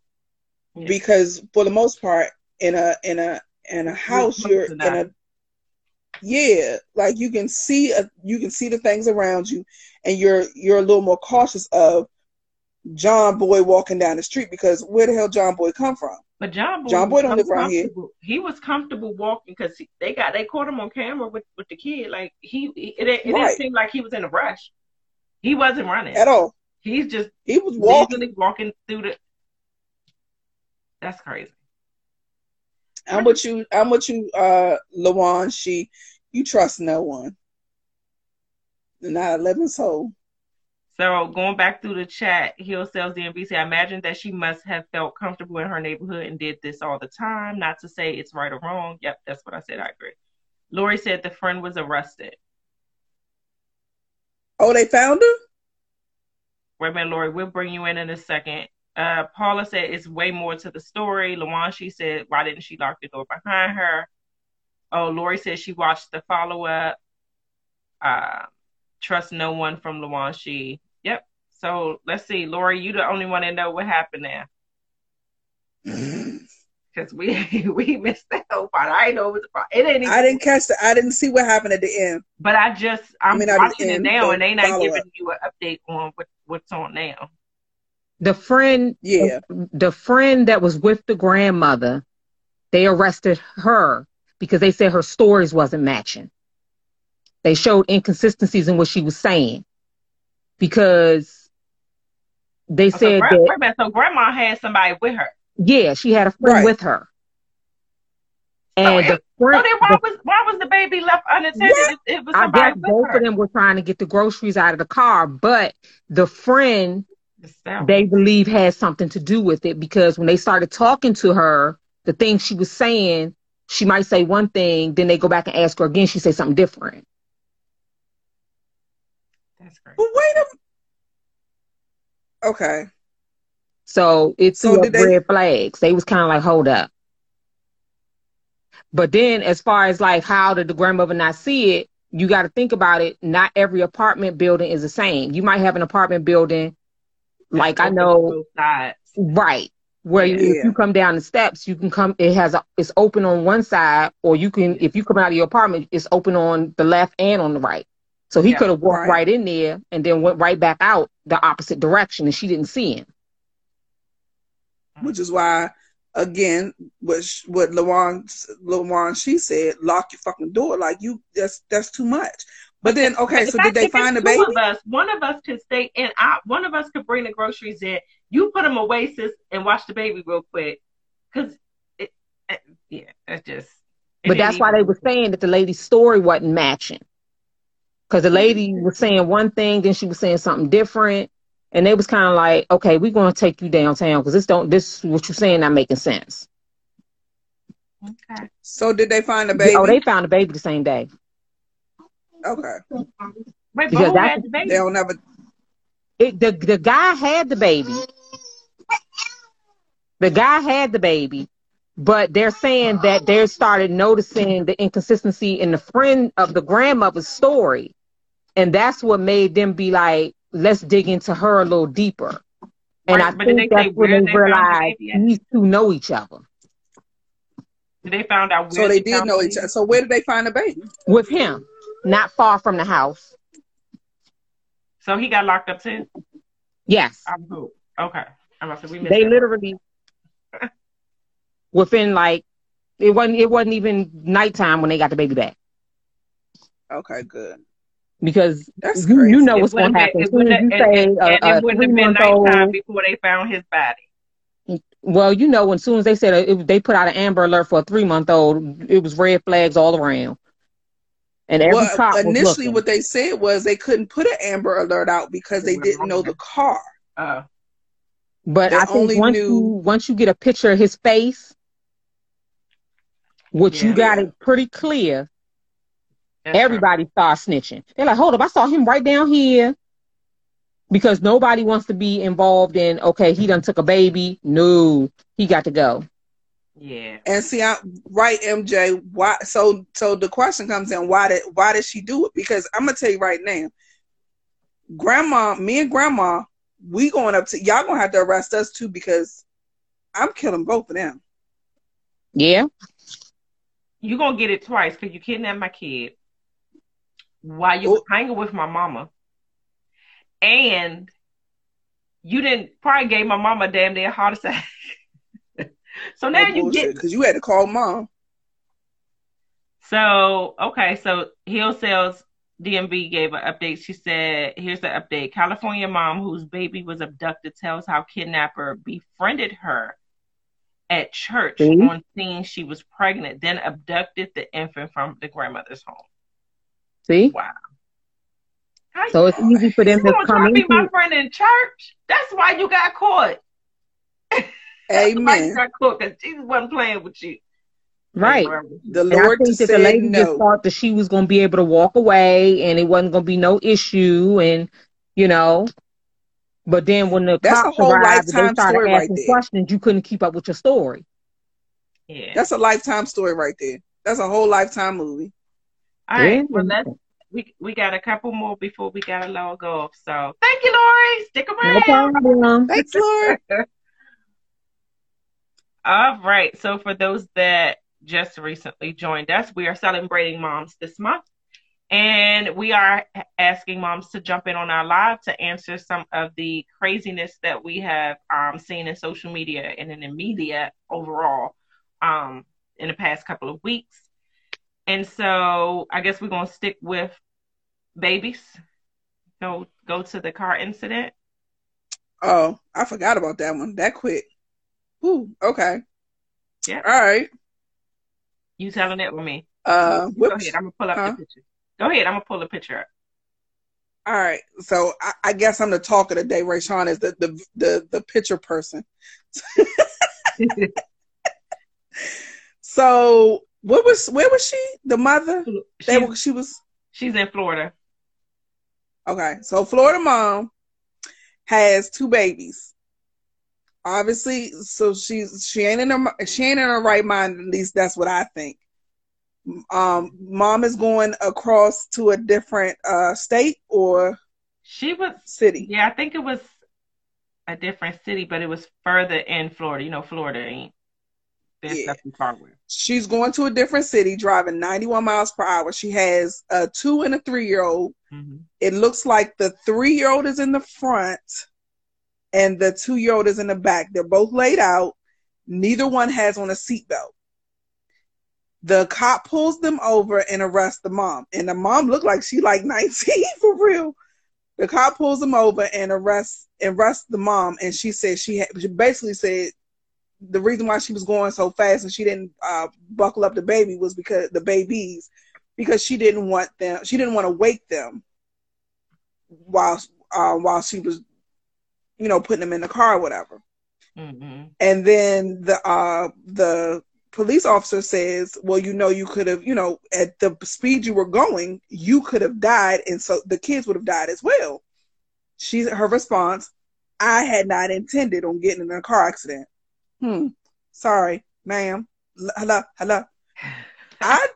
yeah. because for the most part in a in a in a house you're in a yeah like you can see a, you can see the things around you and you're you're a little more cautious of john boy walking down the street because where the hell john boy come from? But john boy, john boy don't live around here. he was comfortable walking because they got they caught him on camera with with the kid. Like he it, it, it right. didn't seem like he was in a rush. He wasn't running. At all. He's just he was walking. walking through the that's crazy. I'm with you. I'm with you, uh, Lawan. She, you trust no one. Not a living soul. So going back through the chat, Hill Sales DMV I imagine that she must have felt comfortable in her neighborhood and did this all the time. Not to say it's right or wrong. Yep, that's what I said. I agree. Lori said the friend was arrested. Oh, they found her? Wait a minute, Lori. We'll bring you in in a second. Uh, Paula said it's way more to the story. she said, why didn't she lock the door behind her? Oh, Lori said she watched the follow up. Uh, trust no one from She. Yep. So let's see, Lori, you the only one that know what happened there. Because we we missed that whole part. I didn't know it was a problem. It didn't. Even, I didn't catch the. I didn't see what happened at the end. But I just I'm I mean, watching it now, and they not giving up. you an update on what, what's on now the friend yeah the, the friend that was with the grandmother they arrested her because they said her stories wasn't matching they showed inconsistencies in what she was saying because they said so, that, minute, so grandma had somebody with her yeah she had a friend right. with her and so, the friend, so then why the, was why was the baby left unattended? It, it was I guess both her. of them were trying to get the groceries out of the car, but the friend they believe has something to do with it because when they started talking to her, the things she was saying, she might say one thing, then they go back and ask her again, she say something different. That's great. But wait a Okay. So it's so red they... flags. They was kind of like, hold up. But then as far as like how did the grandmother not see it, you got to think about it. Not every apartment building is the same. You might have an apartment building like I know, right. Where yeah. if you come down the steps, you can come. It has a. It's open on one side, or you can. If you come out of your apartment, it's open on the left and on the right. So he yeah, could have walked right. right. in there and then went right back out the opposite direction, and she didn't see him. Which is why, again, what what Lawan Lawan she said, lock your fucking door. Like you, that's that's too much. But then, okay, so did they find the baby? Of us, one of us can stay in. I, one of us could bring the groceries in. You put them away, sis, and watch the baby real quick. Cause, it, it, yeah, that's just. But that's why they were saying that the lady's story wasn't matching. Because the mm-hmm. lady was saying one thing, then she was saying something different, and they was kind of like, "Okay, we're going to take you downtown because this don't this what you're saying not making sense." Okay. So did they find the baby? Oh, they found the baby the same day. Okay. Wait, but Because who had the baby? They don't ever. It, the the guy had the baby. The guy had the baby, but they're saying that they started noticing the inconsistency in the friend of the grandmother's story, and that's what made them be like, "Let's dig into her a little deeper." And Right, I think they that's when they they found the realized these two know each other. They found out So where they did know each other. So where did they find the baby? with him, not far from the house. So he got locked up too. Yes, I'm cool. Okay. I'm about to say we they literally within like it wasn't it wasn't even nighttime when they got the baby back Okay, good. because That's you, crazy. you know It what's going to happen. It soon as you wouldn't have- say and, a, and a it wouldn't have been three-month-old- nighttime before they found his body. well, you know, as soon as they said uh, it, they put out an Amber Alert for a three month old, it was red flags all around, and every Well, cop initially, looking. what they said was they couldn't put an Amber Alert out because they didn't know the car. Oh. But they I think only once knew- you once you get a picture of his face, which you Yeah. got it pretty clear, that's right. everybody starts snitching. They're like, hold up, I saw him right down here. Because nobody wants to be involved in, okay, he done took a baby. No, he got to go. Yeah. And see, I right, MJ. Why? So, so the question comes in: Why did why did she do it? Because I'm gonna tell you right now, Grandma, me and Grandma, we going up to y'all gonna have to arrest us too because I'm killing both of them. Yeah. you gonna get it twice because you kidnapped my kid while you Oh. hanging with my mama, and you didn't probably gave my mama a damn near heart attack. so oh, now you get because you had to call mom. so okay. So Hill Sales DMV gave an update. She said, "Here's the update: California mom whose baby was abducted tells how kidnapper befriended her." At church See? on seeing she was pregnant, then abducted the infant from the grandmother's home. See? Wow. How So it's easy for them you to come to be my friend in church? That's why you got caught. That's why you Amen. got caught because Jesus wasn't playing with you. right. The And I think that the said lady just thought that she was gonna be able to walk away and it wasn't gonna be no issue and you know. But then when the That's a cops whole arrived and they lifetime started story right asking questions, you couldn't keep up with your story. Yeah. That's a lifetime story right there. That's a whole lifetime movie. All right. Yeah. Well, let's we we got a couple more before we gotta log off. So thank you, Lori. Stick No around. problem. Thanks, Lord. All right. So for those that just recently joined us, we are celebrating moms this month. And we are asking moms to jump in on our live to answer some of the craziness that we have um, seen in social media and in the media overall um, in the past couple of weeks. And so I guess we're going to stick with babies. Go go to the car incident. Oh, I forgot about that one. That quick. Ooh, okay. Yeah. All right. You telling it with me? Uh, Go ahead. I'm gonna pull up Huh? the picture. Go ahead. I'm gonna pull the picture up. All right. So I, I guess I'm the talk of the day. Ray Sean is the the the, the picture person. So what was where was she? The mother? They she's, she was she's in Florida. okay. So Florida mom has two babies. Obviously, so she's she ain't in her she ain't in her right mind. At least that's what I think. Um, mom is going across to a different uh state or She was, city. yeah, I think it was a different city, but it was further in Florida. You know, Florida ain't there's Yeah. nothing far away. She's going to a different city, driving 91 miles per hour. She has a two and a three year old. hmm It looks like the three year old is in the front and the two year old is in the back. They're both laid out. Neither one has on a seatbelt. The cop pulls them over and arrests the mom. And the mom looked like she like 19 for real. The cop pulls them over and arrests arrests the mom. And she said she, she basically said the reason why she was going so fast and she didn't uh, buckle up the baby was because the babies because she didn't want them she didn't want to wake them while uh, while she was you know putting them in the car or whatever hmm and then the uh the police officer says, "Well, you know, you could have, you know, at the speed you were going, you could have died, and so the kids would have died as well." She's her response: "I had not intended on getting in a car accident." Hmm. Sorry, ma'am. Hello, hello. I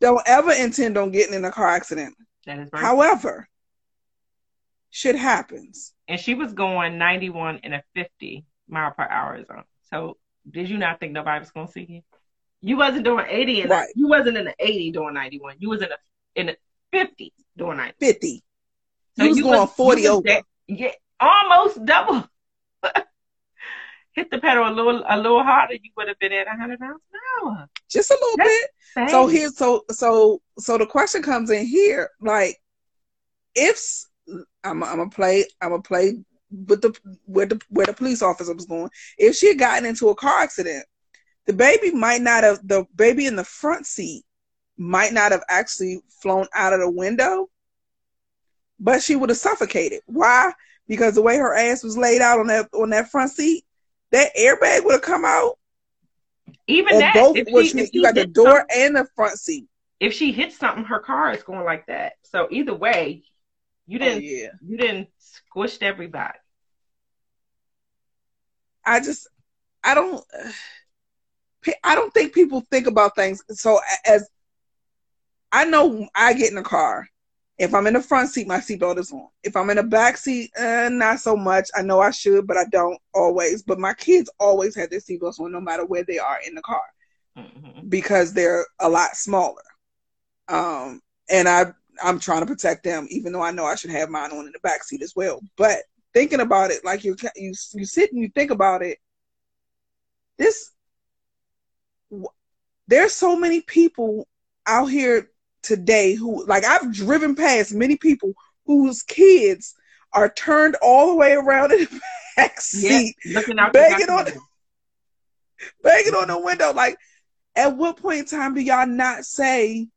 don't ever intend on getting in a car accident. That is very However, shit happens. and she was going 91 in a 50 mile per hour zone. So did you not think nobody was gonna see you? You wasn't doing 80 and Right. you wasn't in the 80 doing 91. You was in a in the 50 doing 90. 50. So you was going 40 was over. yeah, almost double. Hit the pedal a little a little harder, you would have been at 100 miles an hour. Just a little That's bit. So here, so so so the question comes in here, like, if I'm I'm gonna play, I'm gonna play with the where the where the police officer was going. If she had gotten into a car accident, the baby might not have the baby in the front seat might not have actually flown out of the window, but she would have suffocated. Why? Because the way her ass was laid out on that on that front seat, that airbag would have come out even that both. if which she, if you got the door and the front seat. if she hits something, her car is going like that. So either way, you Oh, didn't yeah. you didn't squished everybody. I just I don't I don't think people think about things so as I know I get in a car. If I'm in the front seat, my seatbelt is on. If I'm in the back seat, uh, not so much. I know I should, but I don't always. But my kids always have their seatbelts on, no matter where they are in the car, Mhm. because they're a lot smaller. Um, and I I'm trying to protect them, even though I know I should have mine on in the back seat as well. But thinking about it, like you you you sit and you think about it, this there's so many people out here today who like I've driven past many people whose kids are turned all the way around in the back Yeah, seat, looking out begging back on banging on the window. Like, at what point in time do y'all not say,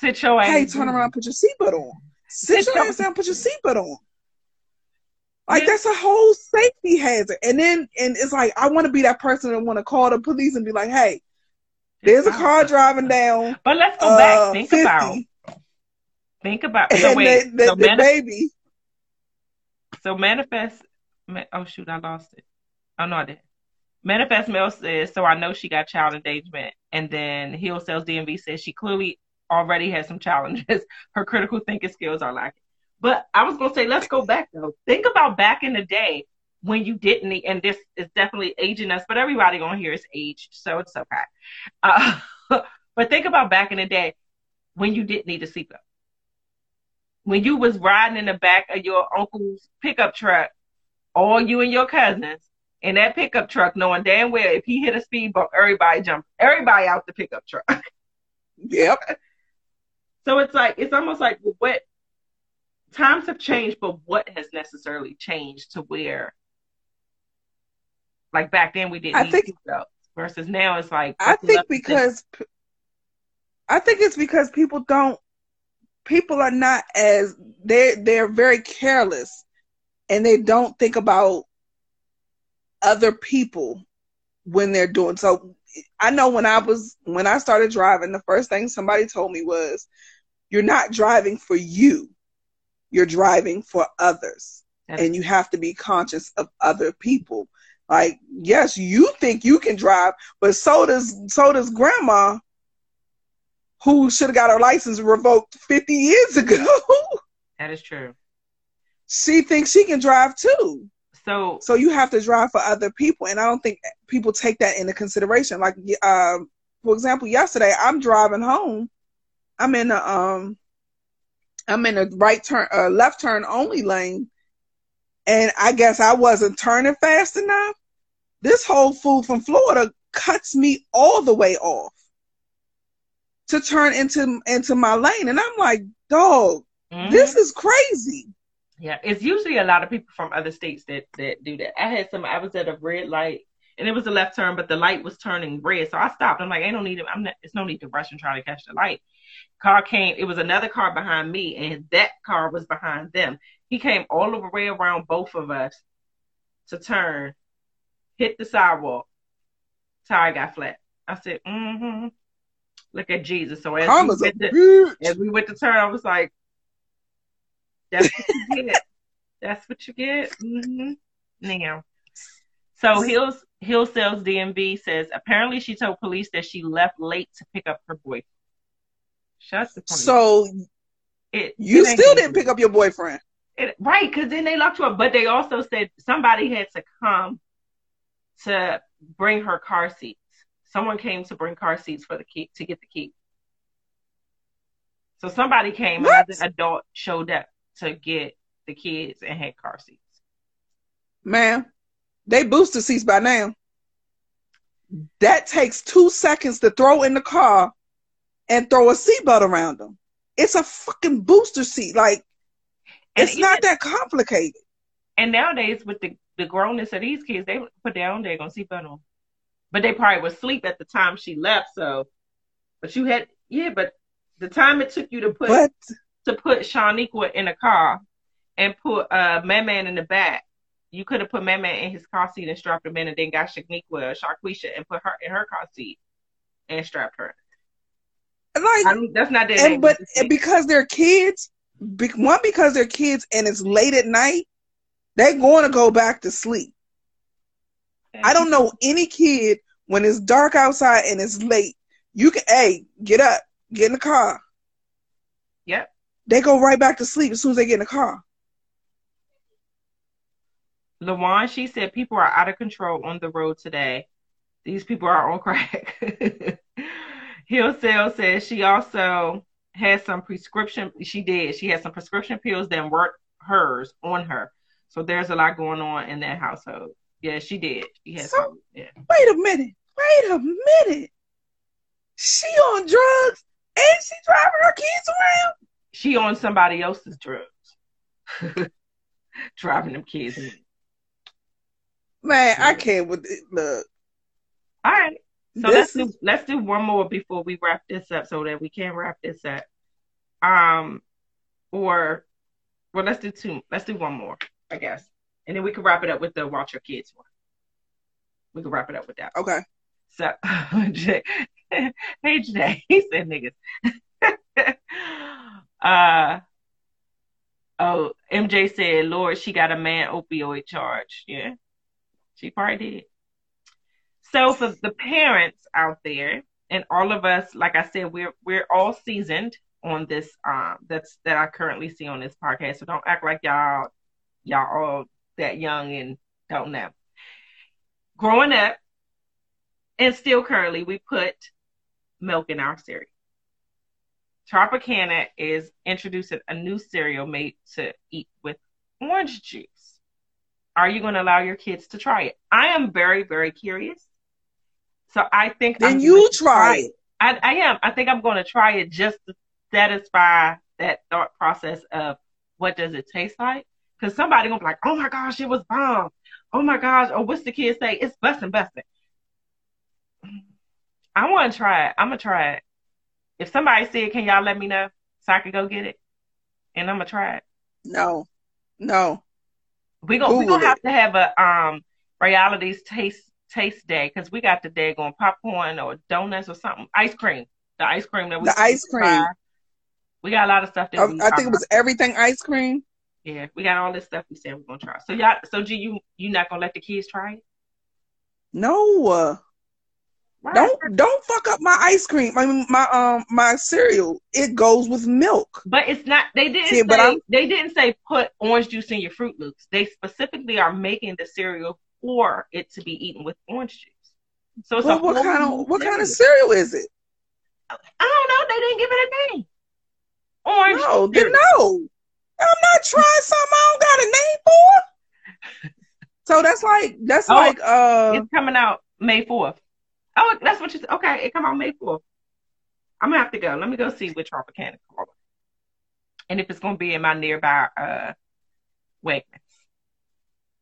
Sit your ass. "Hey, turn around, put your seatbelt on. Sit Sit your your- ass down, put your seatbelt on." Like Yeah. that's a whole safety hazard. And then, and it's like I want to be that person that want to call the police and be like, "Hey, there's a car driving down But let's go uh, back. Think 50, about think about so and wait. the, the, so, the manif- baby." so manifest oh shoot, I lost it. Oh no, I did. Manifest Mail says, so I know she got child engagement. And then Hill Sales DMV says she clearly already has some challenges. Her critical thinking skills are lacking. But I was gonna say, let's go back though. Think about back in the day when you didn't need, and this is definitely aging us, but everybody on here is aged, so it's okay. Uh, but think about back in the day when you didn't need a seatbelt. When you was riding in the back of your uncle's pickup truck, all you and your cousins in that pickup truck, knowing damn well if he hit a speed bump, everybody jump, everybody out the pickup truck. Yep. So it's like it's almost like what times have changed, but what has necessarily changed to where, like back then we didn't I think- versus now it's like I think because I think it's because people don't people are not as they they're very careless and they don't think about other people when they're doing so I know when I was when I started driving the first thing somebody told me was you're not driving for you you're driving for others and you have to be conscious of other people. Like, yes, you think you can drive, but so does so does grandma, who should have got her license revoked 50 years ago. that is true. she thinks she can drive too. So So you have to drive for other people, and I don't think people take that into consideration. Like, um, for example, yesterday I'm driving home. I'm in a um, I'm in a right turn, uh, left turn only lane, and I guess I wasn't turning fast enough. This whole fool from Florida cuts me all the way off to turn into into my lane, and I'm like, dog, mhm. this is crazy. Yeah, it's usually a lot of people from other states that that do that. I had some. I was at a red light, and it was a left turn, but the light was turning red, so I stopped. I'm like, I don't need it. I'm not. It's no need to rush and try to catch the light. Car came. It was another car behind me, and that car was behind them. He came all the way around both of us to turn, hit the sidewalk. Tire got flat. I said, mm-hmm. Look at Jesus. So as Karma's we, went to, as we went to turn, I was like, that's what you get. That's what you get. Mm-hmm. Now. So Hills Hill Sales DMV says apparently she told police that she left late to pick up her boyfriend. Shut the police. So it, you it still didn't pick up your boyfriend. it, right? Because then they locked you up. But they also said somebody had to come to bring her car seats. Someone came to bring car seats for the key to get the key. So somebody came, What? another adult showed up to get the kids and had car seats. Ma'am, they booster seats by now. That takes two seconds to throw in the car and throw a seatbelt around them. It's a fucking booster seat. Like, And it's not that complicated. And nowadays, with the, the grownness of these kids, they put down their own daggone seatbelt on. But they probably was asleep at the time she left. So, but you had yeah. But the time it took you to put But to put Shaniqua in a car and put uh Man Man in the back, you could have put Man in his car seat and strapped him in, and then got Shaniqua or Sharquisha and put her in her car seat and strapped her. Like, don't, that's not that. and but and because they're kids, be, one because they're kids and it's late at night, they're going to go back to sleep. I don't know any kid when it's dark outside and it's late. You can, hey, get up, get in the car. Yep. They go right back to sleep as soon as they get in the car. Lawan, she said people are out of control on the road today. These people are on crack. Hill Sale says she also has some prescription. She did. She had some prescription pills that weren't hers on her. So there's a lot going on in that household. Yeah, she did. She had So- some. Yeah. Wait a minute. Wait a minute. She on drugs and she driving her kids around. She on somebody else's drugs. Driving them kids. Man, I can't with it. Look. All right. So This let's do let's do one more before we wrap this up so that we can wrap this up. Um or well let's do two let's do one more, I guess. And then we can wrap it up with the watch your kids one. We can wrap it up with that. Okay. So Jay, hey Jay, he said niggas. uh oh MJ said, Lord, she got a man opioid charge. Yeah. She probably did. So for the parents out there and all of us, like I said, we're we're all seasoned on this um that's that I currently see on this podcast. So don't act like y'all y'all all that young and don't know. Growing up and still currently we put milk in our cereal. Tropicana is introducing a new cereal made to eat with orange juice. Are you going to allow your kids to try it? I am very, very curious. So I think Then I'm you try it. I, I am. I think I'm going to try it just to satisfy that thought process of what does it taste like? Because somebody gonna be like, oh my gosh, it was bomb. Oh my gosh, or what's the kid say? It's busting, busting. I want to try it. I'm gonna try it. If somebody said, can y'all let me know so I can go get it? And I'm gonna try it. No. No. We gonna we gonna have to have a um realities taste taste day because we got the day going popcorn or donuts or something. Ice cream. The ice cream that we The ice cream. buy. We got a lot of stuff that I, we I think it was everything ice cream. yeah, we got all this stuff we said we're gonna try. So y'all so G you you not gonna let the kids try it? No. Why? don't don't fuck up my ice cream. I mean my um my cereal. It goes with milk. But it's not they didn't See, say they didn't say put orange juice in your fruit loops. They specifically are making the cereal for it to be eaten with orange juice. So it's Well, a what kind of what kind of cereal. cereal is it? I don't know. They didn't give it a name. Orange. No, cereal. no. I'm not trying something I don't got a name for. So that's like that's Oh, like uh It's coming out May fourth. Oh, that's what you said. Okay, it come out May fourth. I'm gonna have to go. Let me go see which Tropicana called. And if it's gonna be in my nearby uh Wegmans.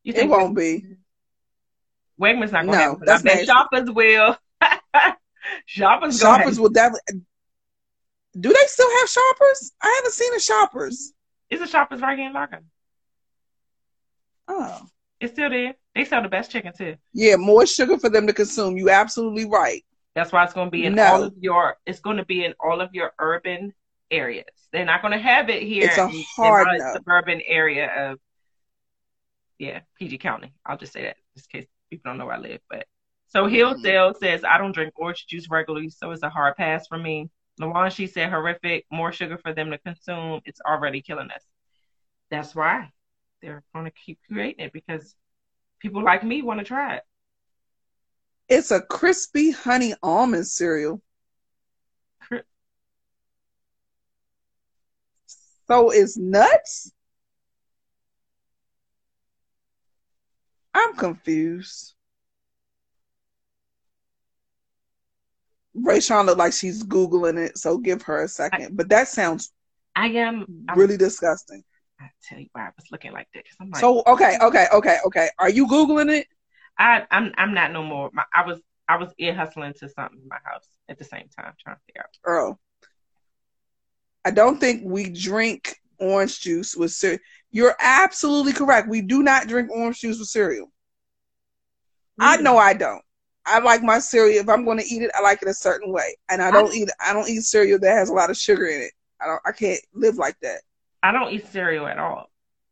You think it won't be. Wegmans not gonna No, it. that's I bet shoppers will. shoppers Shoppers will definitely do they still have shoppers? I haven't seen a shoppers. It's a shoppers right here in Largo. Oh. It's still there. They sell the best chicken too. Yeah, more sugar for them to consume. You absolutely right. That's why it's going to be in No. all of your. It's going to be in all of your urban areas. They're not going to have it here It's a in, in hard no. suburban area of, yeah, PG County. I'll just say that just in case people don't know where I live. But so Mhm. Says I don't drink orange juice regularly, so it's a hard pass for me. Lawan, she said horrific, more sugar for them to consume. It's already killing us. That's why they're going to keep creating it because people like me want to try it. It's a crispy honey almond cereal. Cri- So it's nuts? I'm confused. Rayshawn looked like she's Googling it, so give her a second. But that sounds I am. I'm, really disgusting. I tell you why I was looking like that I'm like, So okay, okay, okay, okay. Are you Googling it? I, I'm I'm not no more. My, I was I was ear hustling to something in my house at the same time, trying to figure out. Earl. I don't think we drink orange juice with cereal. You're absolutely correct. We do not drink orange juice with cereal. I know I don't. I like my cereal. If I'm going to eat it, I like it a certain way, and I don't eat. I don't eat cereal that has a lot of sugar in it. I don't. I can't live like that. I don't eat cereal at all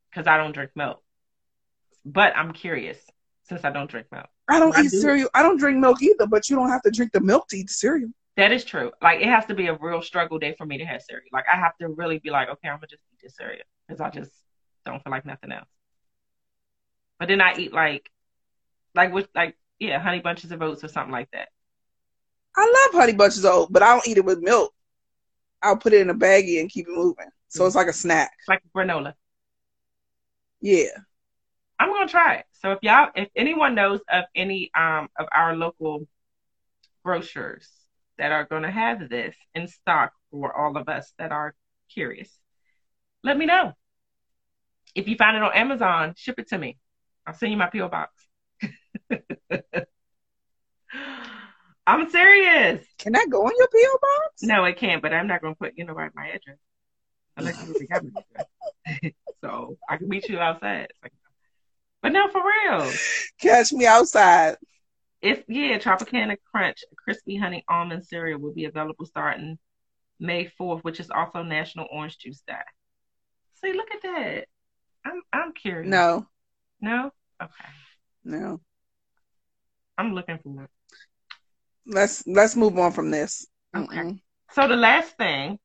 because I don't drink milk. But I'm curious since I don't drink milk. I don't I eat do. cereal. I don't drink milk either. But you don't have to drink the milk to eat the cereal. That is true. Like it has to be a real struggle day for me to have cereal. Like I have to really be like, okay, I'm gonna just eat this cereal because I just don't feel like nothing else. But then I eat like, like with like yeah, honey bunches of oats or something like that. I love honey bunches of oats, but I don't eat it with milk. I'll put it in a baggie and keep it moving. So it's like a snack. It's like granola. Yeah. I'm gonna try it. So if y'all, if anyone knows of any um of our local grocers that are gonna have this in stock for all of us that are curious, let me know. If you find it on Amazon, ship it to me. I'll send you my PO box. I'm serious. Can that go in your PO box? No, it can't. But I'm not gonna put you know right my address unless you really my so I can meet you outside. Like- but no, for real. Catch me outside. It's yeah, Tropicana Crunch, crispy honey almond cereal will be available starting May 4th, which is also National Orange Juice Day. See, look at that. I'm I'm curious. No, No? Okay. no. I'm looking for it. Let's let's move on from this. Okay. Mm-mm. So the last thing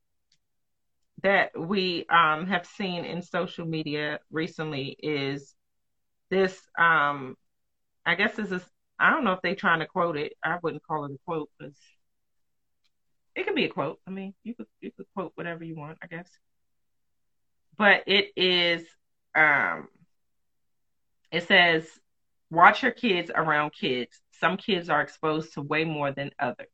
that we um have seen in social media recently is this um I guess this is I don't know if they're trying to quote it. I wouldn't call it a quote because it could be a quote. I mean, you could you could quote whatever you want, I guess. But it is um it says watch your kids around kids. Some kids are exposed to way more than others.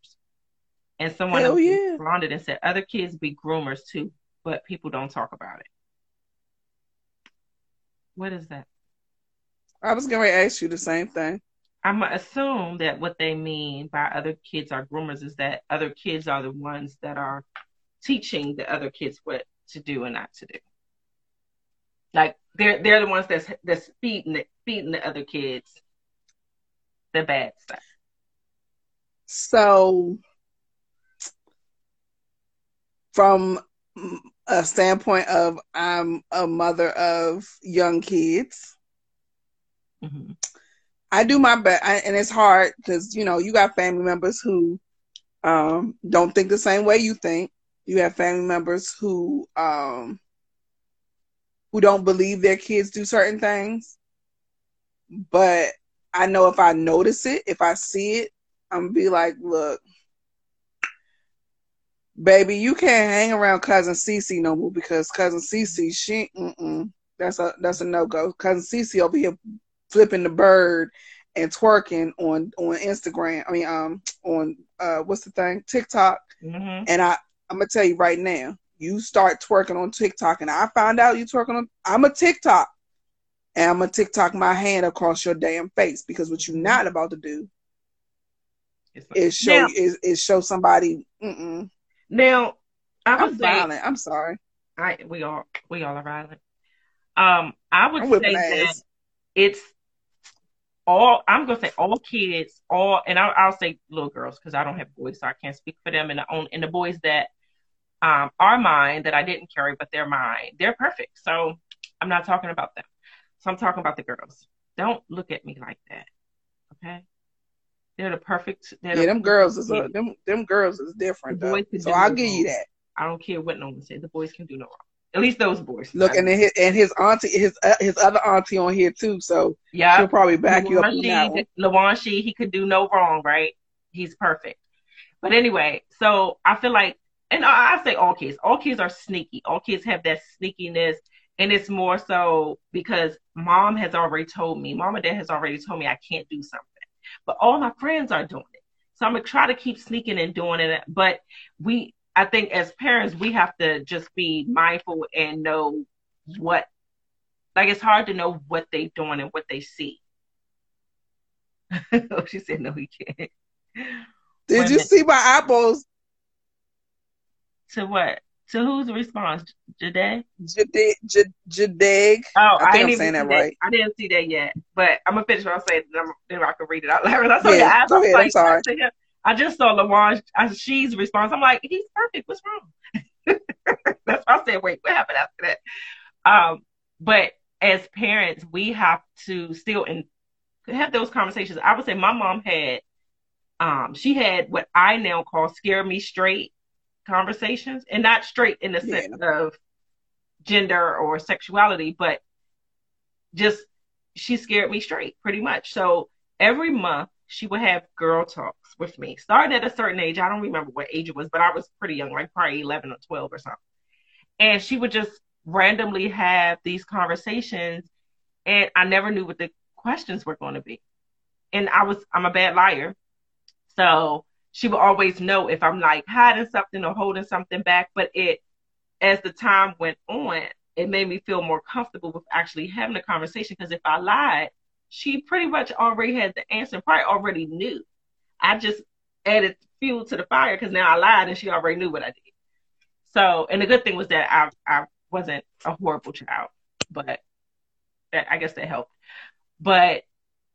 And someone Hell else yeah. responded and said other kids be groomers too, but people don't talk about it. What is that? I was going to ask you the same thing. I'm gonna assume that what they mean by other kids are groomers is that other kids are the ones that are teaching the other kids what to do and not to do. Like they're they're the ones that's that's feeding the, feeding the other kids the bad stuff. So, from a standpoint of I'm a mother of young kids, hmm I do my best, I, and it's hard because you know you got family members who um, don't think the same way you think. You have family members who um, who don't believe their kids do certain things. But I know if I notice it, if I see it, I'm gonna be like, look, baby, you can't hang around cousin Cece no more because cousin Cece, she, mm-mm, that's a that's a no go. Cousin Cece over here flipping the bird and twerking on on Instagram. I mean, um, on uh, what's the thing, TikTok. hmm And I I'm gonna tell you right now, you start twerking on TikTok, and I found out you twerking on. I'm a TikTok, and I'm gonna TikTok my hand across your damn face because what you're not about to do is show Now- is, is show somebody. Mm-mm. Now I I'm say violent. I'm sorry. I we all we all are violent. Um, I would I'm say that ass. it's all I'm gonna say all kids, all and I'll, I'll say little girls because I don't have boys, so I can't speak for them. And the own and the boys that um, are mine that I didn't carry, but they're mine. They're perfect. So I'm not talking about them. So I'm talking about the girls. Don't look at me like that. Okay. They're the perfect. They're yeah, the them girls is a, them them girls is different. The Though. So I'll give you that. I don't care what no one says. The boys can do no wrong. At least those boys. Look, and then his, and his auntie, his uh, his other auntie on here too. So yeah, she'll probably back you up on that one. He could do no wrong, right? He's perfect. But anyway, so I feel like, and I, I say all kids, all kids are sneaky. All kids have that sneakiness. And it's more so because mom has already told me, mom and dad has already told me I can't do something. But all my friends are doing it. So I'm to try to keep sneaking and doing it. But we, I think as parents, we have to just be mindful and know what, like it's hard to know what they're doing and what they see. oh, she said, no, he can't. Did you minute. see my eyeballs? To what? To whose response? Jade? Jadig, J- Jadig. Oh, I I, I'm even saying that that. right. I didn't see that yet, but I'm gonna finish what I'm saying. Then, I'm, I can read it out loud. I saw Yeah, eyes. go ahead, I'm like, sorry. I just saw Lawan. I, she's response. I'm like, he's perfect. What's wrong? That's why I said, wait, what happened after that? Um, but as parents, we have to still in, have those conversations. I would say my mom had, um, she had what I now call scare me straight conversations, and not straight in the Yeah. sense of gender or sexuality, but just she scared me straight pretty much. So every month she would have girl talks with me, starting at a certain age. I don't remember what age it was, but I was pretty young, like probably 11 or 12 or something. And she would just randomly have these conversations, and I never knew what the questions were going to be. And I was, I'm a bad liar. So she would always know if I'm like hiding something or holding something back. But it, as the time went on, it made me feel more comfortable with actually having a conversation. Because if I lied, she pretty much already had the answer, probably already knew. I just added fuel to the fire because now I lied and she already knew what I did. So, and the good thing was that I I wasn't a horrible child, but that, I guess that helped. But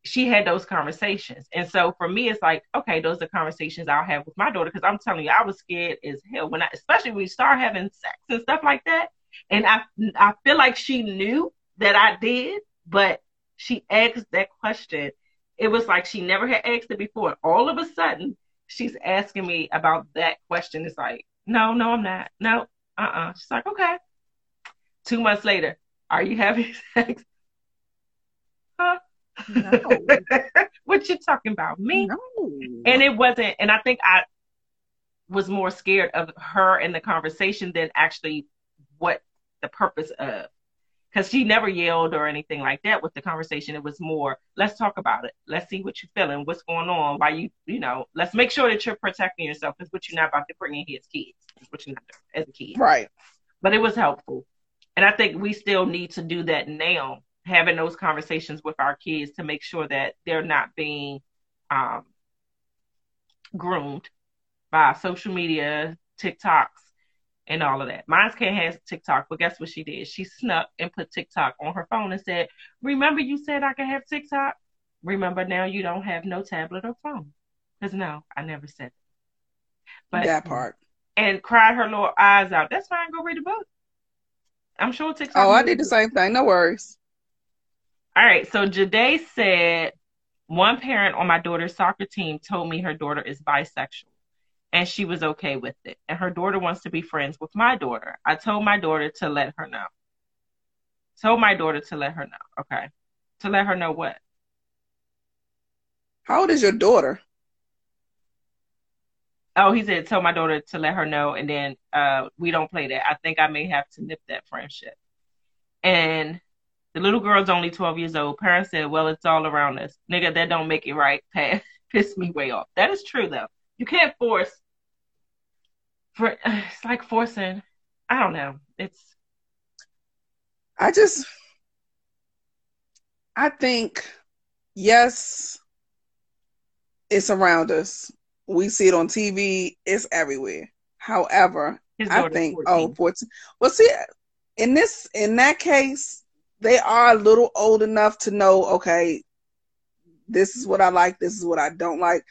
she had those conversations, and so for me, it's like, okay, those are conversations I'll have with my daughter because I'm telling you, I was scared as hell when I, especially when you start having sex and stuff like that. And I I feel like she knew that I did, but she asked that question. It was like she never had asked it before. All of a sudden, she's asking me about that question. It's like, no, no, I'm not. No, uh uh She's like, okay. Two months later, are you having sex? Huh? No. what you talking about? Me? No. And it wasn't, and I think I was more scared of her and the conversation than actually what the purpose of. Because she never yelled or anything like that with the conversation. It was more, let's talk about it. Let's see what you're feeling, what's going on, why you, you know, let's make sure that you're protecting yourself because what you're not about to bring in here is kids. Is what you're not doing as a kid. Right. But it was helpful. And I think we still need to do that now, having those conversations with our kids to make sure that they're not being um, groomed by social media, TikToks, and all of that. Mine can't have TikTok, but guess what she did? She snuck and put TikTok on her phone and said, Remember you said I could have TikTok? Remember now you don't have no tablet or phone. Because no, I never said that. But that part. and cried her little eyes out. That's fine, go read a book. I'm sure TikTok. Oh, I did the same thing. No worries. All right, so Jade said one parent on my daughter's soccer team told me her daughter is bisexual and she was okay with it. And her daughter wants to be friends with my daughter. I told my daughter to let her know. Told my daughter to let her know. Okay. To let her know what? How old is your daughter? Oh, he said, tell my daughter to let her know. And then uh, we don't play that. I think I may have to nip that friendship. And the little girl's only 12 years old. Parents said, well, it's all around us. Nigga, that don't make it right. Piss me way off. That is true, though. You can't force. For It's like forcing. I don't know. It's I just, I think, yes, it's around us. We see it on TV. It's everywhere. However, I think, 14. oh, 14. Well, see, in this, in that case, they are a little old enough to know, okay, This is what I like. This is what I don't like.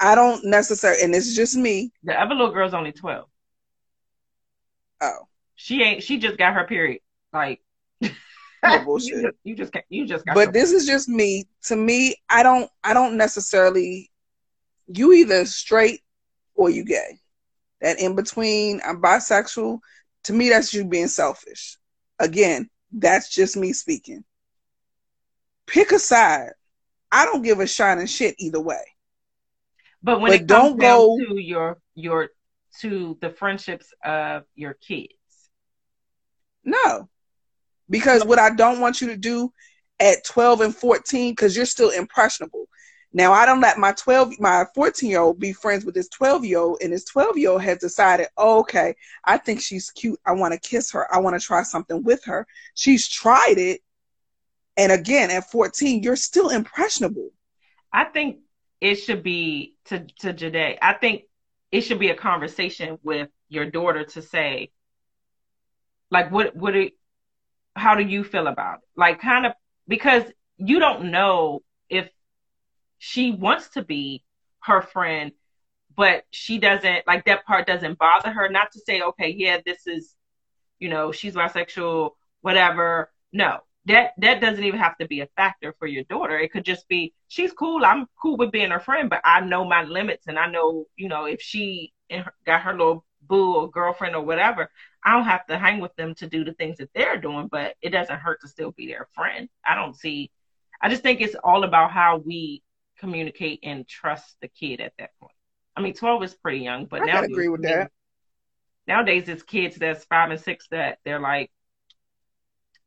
I don't necessarily, and it's just me. The other little girl's only twelve. Oh, She ain't. She just got her period. Like no bullshit. you just, you just you just got. but this is just me. To me, I don't I don't necessarily you either straight or you gay. That in between, I'm bisexual. To me, that's you being selfish. Again, that's just me speaking. Pick a side. I don't give a shining shit either way. But when But it comes don't go- to your your to the friendships of your kids, No. Because what I don't want you to do at 12 and 14, because you're still impressionable. Now, I don't let my 12, my 14 year old be friends with this 12 year old, and this 12 year old has decided, oh, okay, I think she's cute. I want to kiss her. I want to try something with her. She's tried it. And again, at 14, you're still impressionable. I think it should be to to Jade. I think it should be a conversation with your daughter to say, like, what what it, how do you feel about it? Like, kind of because you don't know if she wants to be her friend, but she doesn't like that part doesn't bother her. Not to say, okay, yeah, this is, you know, she's bisexual, whatever. No, that that doesn't even have to be a factor for your daughter. It could just be she's cool. I'm cool with being her friend, but I know my limits, and I know, you know, if she got her little boo or girlfriend or whatever, I don't have to hang with them to do the things that they're doing. But it doesn't hurt to still be their friend. I don't see. I just think it's all about how we communicate and trust the kid at that point. I mean, 12 is pretty young, but I now agree with that. Nowadays, it's kids that's five and six that they're like,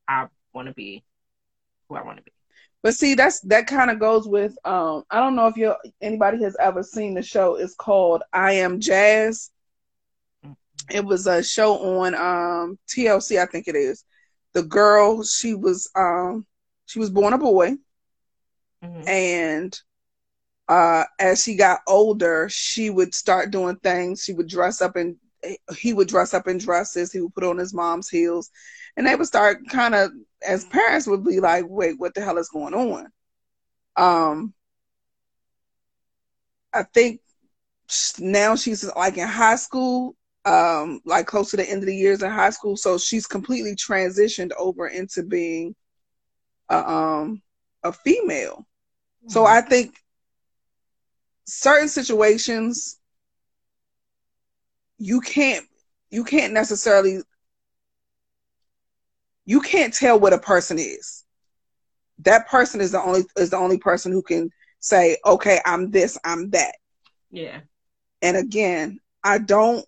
I want to be who I want to be. But see, that's that kind of goes with um I don't know if you anybody has ever seen the show. It's called I Am Jazz. It was a show on um TLC, I think it is. The girl, she was um she was born a boy Mhm. and uh as she got older, she would start doing things. She would dress up in he would dress up in dresses, he would put on his mom's heels, and they would start kind of as parents would be like, wait, what the hell is going on? Um, I think now she's like in high school, um, like close to the end of the years in high school, so she's completely transitioned over into being a, um, a female. So I think certain situations you can't you can't necessarily you can't tell what a person is. That person is the only is the only person who can say, okay, I'm this, I'm that. yeah. And again, I don't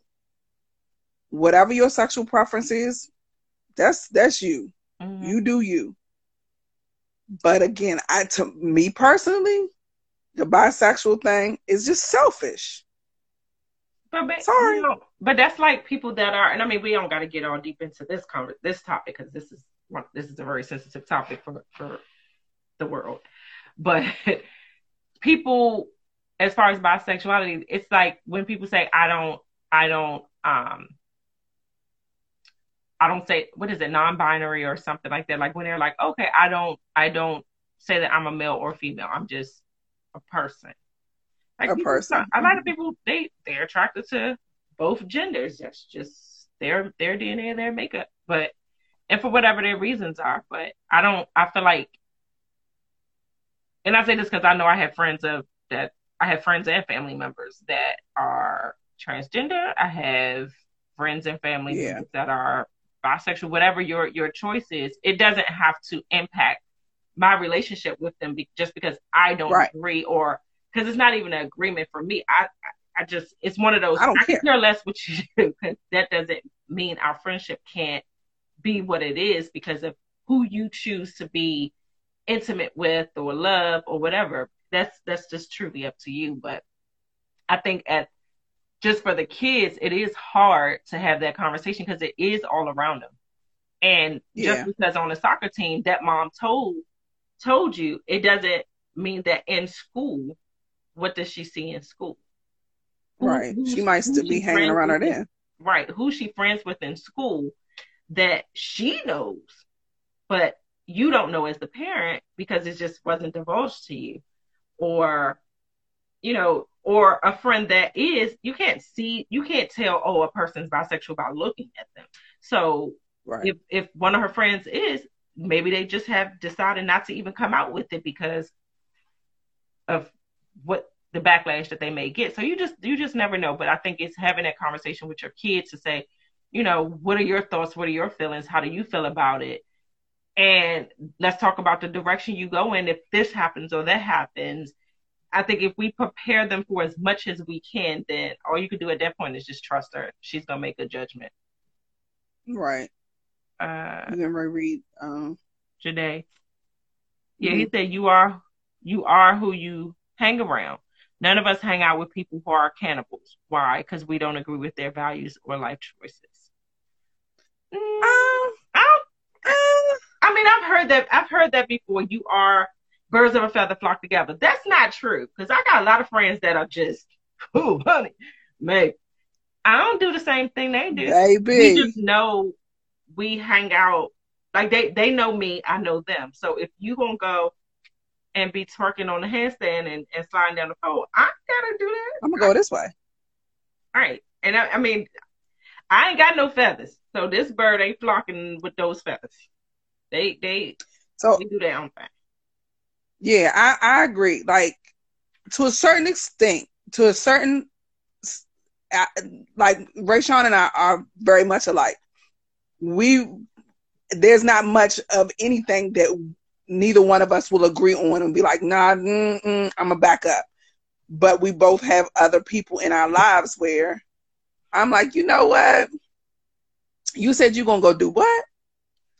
whatever your sexual preference is, that's that's you. Mhm. You do you. But again, I to me personally, the bisexual thing is just selfish. But, but Sorry. you know, but that's like people that are, and I mean, we don't got to get all deep into this conver- this topic because this is one, this is a very sensitive topic for for the world. But people, as far as bisexuality, it's like when people say, "I don't, I don't, um, I don't say what is it, non-binary or something like that." Like when they're like, "Okay, I don't, I don't say that I'm a male or female. I'm just a person." Like A people- person. A lot of mm-hmm. people they they're attracted to both genders. That's just their their DNA and their makeup. But and for whatever their reasons are. But I don't. I feel like, and I say this because I know I have friends of that. I have friends and family members that are transgender. I have friends and family Yeah. that are bisexual. Whatever your your choice is, it doesn't have to impact my relationship with them be, just because I don't Right. agree or because it's not even an agreement for me. I I- I just it's one of those. I don't can care. care less what you do because that doesn't mean our friendship can't be what it is because of who you choose to be intimate with or love or whatever. That's that's just truly up to you. But I think at just for the kids, it is hard to have that conversation because it is all around them. And Yeah. just because on the soccer team that mom told told you, it doesn't mean that in school, what does she see in school? Who- Right. who's- She might still be hanging around her then. right who she friends with in school that she knows but you don't know as the parent because it just wasn't divulged to you or you know, or a friend that is, you can't see, you can't tell, oh, a person's bisexual by looking at them. So right. if if one of her friends is, maybe they just have decided not to even come out with it because of what the backlash that they may get. So you just you just never know. But I think it's having that conversation with your kids to say, you know, what are your thoughts? What are your feelings? How do you feel about it? And let's talk about the direction you go in if this happens or that happens. I think if we prepare them for as much as we can, then all you can do at that point is just trust her. She's gonna make a judgment. Right. Uh you can read um Jade. Yeah, mm-hmm. he said you are you are who you hang around. None of us hang out with people who are cannibals. Why? Because we don't agree with their values or life choices. Mm, um, I, uh, I mean, I've heard that. I've heard that before. You are birds of a feather flock together. That's not true because I got a lot of friends that are just, oh, honey, maybe. I don't do the same thing they do. Baby. We just know we hang out. Like they, they know me, I know them. So if you gonna go and be twerking on the handstand and, and sliding down the pole. I gotta do that. I'm gonna go this way. All right. And I, I mean, I ain't got no feathers. So this bird ain't flocking with those feathers. They they so they do their own thing. Yeah, I, I agree. Like to a certain extent, to a certain like Rayshawn and I are very much alike. We there's not much of anything that neither one of us will agree on and be like, nah, I'm gonna back up. But we both have other people in our lives where I'm like, you know what? You said you're gonna go do what?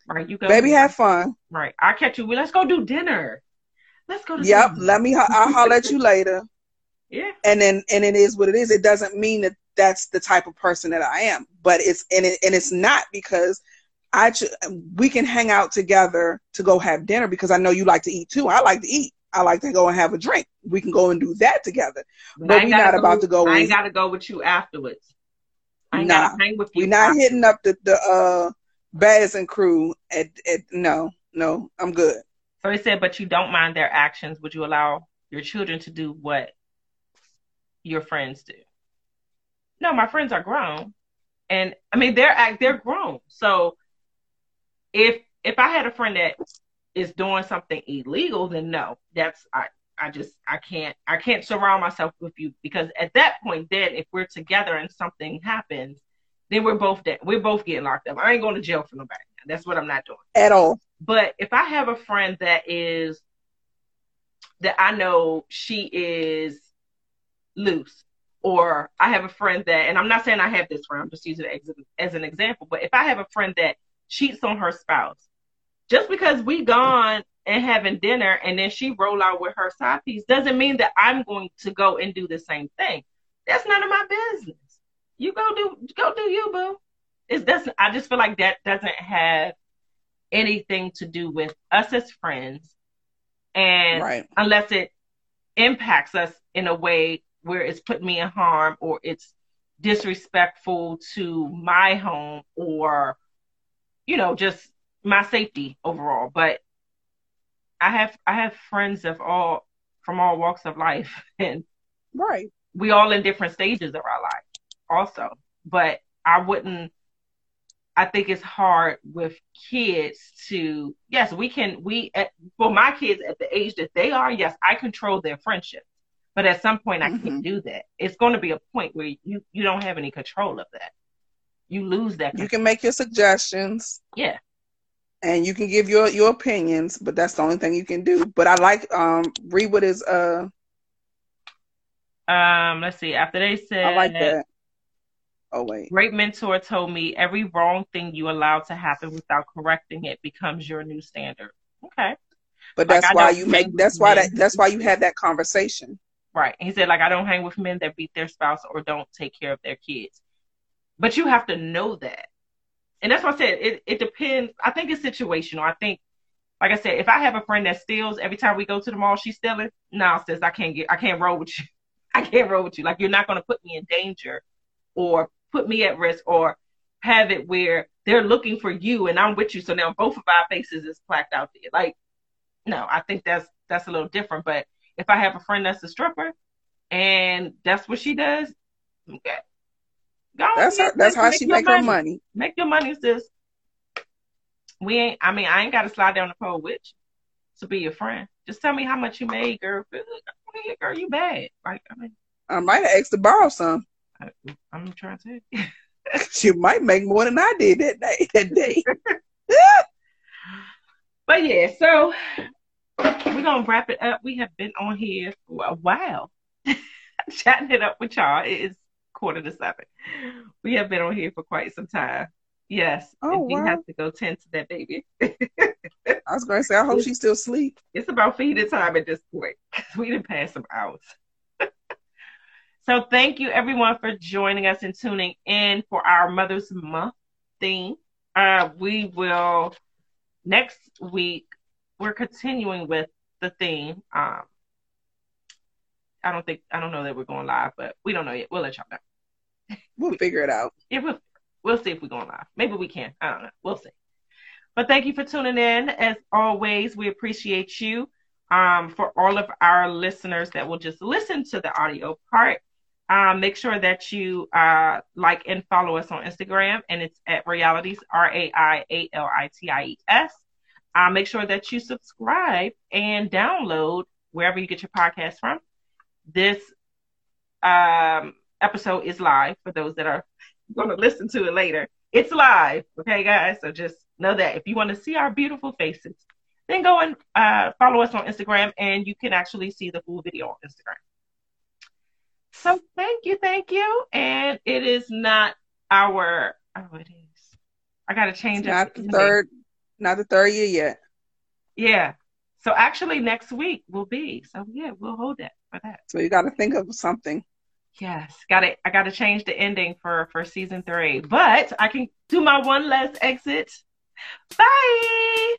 Right, you go. Baby, have fun. Right, I catch you. Let's go do dinner. Let's go to. Yep. Dinner. Let me. I'll holler at you later. Yeah. And then, and it is what it is. It doesn't mean that that's the type of person that I am, but it's and it and it's not because I we can hang out together to go have dinner because I know you like to eat too. I like to eat. I like to go and have a drink. We can go and do that together. But, but we're not about to go. I ain't got to go with you afterwards. I nah, hang with you. We're not afterwards. hitting up the the uh, Baz and crew. At, at no, no, I'm good. So he said, but you don't mind their actions. Would you allow your children to do what your friends do? No, my friends are grown, and I mean they're they're grown. So if if I had a friend that is doing something illegal, then no, that's I I just I can't I can't surround myself with you because at that point, then if we're together and something happens, then we're both dead. We're both getting locked up. I ain't going to jail for nobody. That's what I'm not doing at all. But if I have a friend that is that I know she is loose, or I have a friend that, and I'm not saying I have this friend, I'm just using it as, as an example. But if I have a friend that cheats on her spouse. Just because we gone and having dinner and then she roll out with her side piece doesn't mean that I'm going to go and do the same thing. That's none of my business. You go do go do you, boo. It doesn't I just feel like that doesn't have anything to do with us as friends. And right. unless it impacts us in a way where it's putting me in harm or it's disrespectful to my home or you know, just my safety overall. But I have I have friends of all from all walks of life and right. We all in different stages of our life also. But I wouldn't I think it's hard with kids to yes, we can we at, for my kids at the age that they are, yes, I control their friendship. But at some point I mm-hmm. can't do that. It's going to be a point where you you don't have any control of that you lose that. You can make your suggestions. Yeah. And you can give your your opinions, but that's the only thing you can do. But I like um read what is uh um let's see. After they said I like that. Oh wait. Great mentor told me every wrong thing you allow to happen without correcting it becomes your new standard. Okay. But that's why you make that's why that that's why you had that conversation. Right. He said like I don't hang with men that beat their spouse or don't take care of their kids. But you have to know that. And that's what I said. It it depends. I think it's situational. I think, like I said, if I have a friend that steals every time we go to the mall, she's stealing. No, sis, I can't get. I can't roll with you. I can't roll with you. Like you're not going to put me in danger, or put me at risk, or have it where they're looking for you and I'm with you. So now both of our faces is plaqued out there. Like, no, I think that's that's a little different. But if I have a friend that's a stripper and that's what she does, okay. Go that's her, that's how she make money. her money. Make your money, sis. We ain't. I mean, I ain't got to slide down the pole with you to be your friend. Just tell me how much you made, girl. Girl, you bad. Like I mean, I might have asked to borrow some. I, am trying to. you might make more than I did that day. That day. but yeah, so we're gonna wrap it up. We have been on here for a while, chatting it up with y'all. It is quarter to seven. We have been on here for quite some time. Yes. Oh, we wow. have to go tend to that baby. I was going to say, I hope she's still asleep. It's about feeding time at this point. We didn't pass some hours. so thank you everyone for joining us and tuning in for our Mother's Month theme. Uh, we will next week. We're continuing with the theme. Um, I don't think I don't know that we're going live, but we don't know yet. We'll let y'all know. We'll figure it out. Yeah, we'll We'll see if we're going live. Maybe we can. I don't know. We'll see. But thank you for tuning in. As always, we appreciate you. Um, for all of our listeners that will just listen to the audio part, um, make sure that you uh, like and follow us on Instagram, and it's at Realities R A I A L I T I E S. Uh, make sure that you subscribe and download wherever you get your podcast from. This um, episode is live for those that are going to listen to it later. It's live, okay, guys? So just know that if you want to see our beautiful faces, then go and uh, follow us on Instagram, and you can actually see the full video on Instagram. So thank you, thank you. And it is not our oh, it is. I gotta change it's it. Not the third, not the third year yet. Yeah. So actually, next week will be. So yeah, we'll hold that for that. So you got to think of something. Yes, got it. I got to change the ending for for season three, but I can do my one last exit. Bye.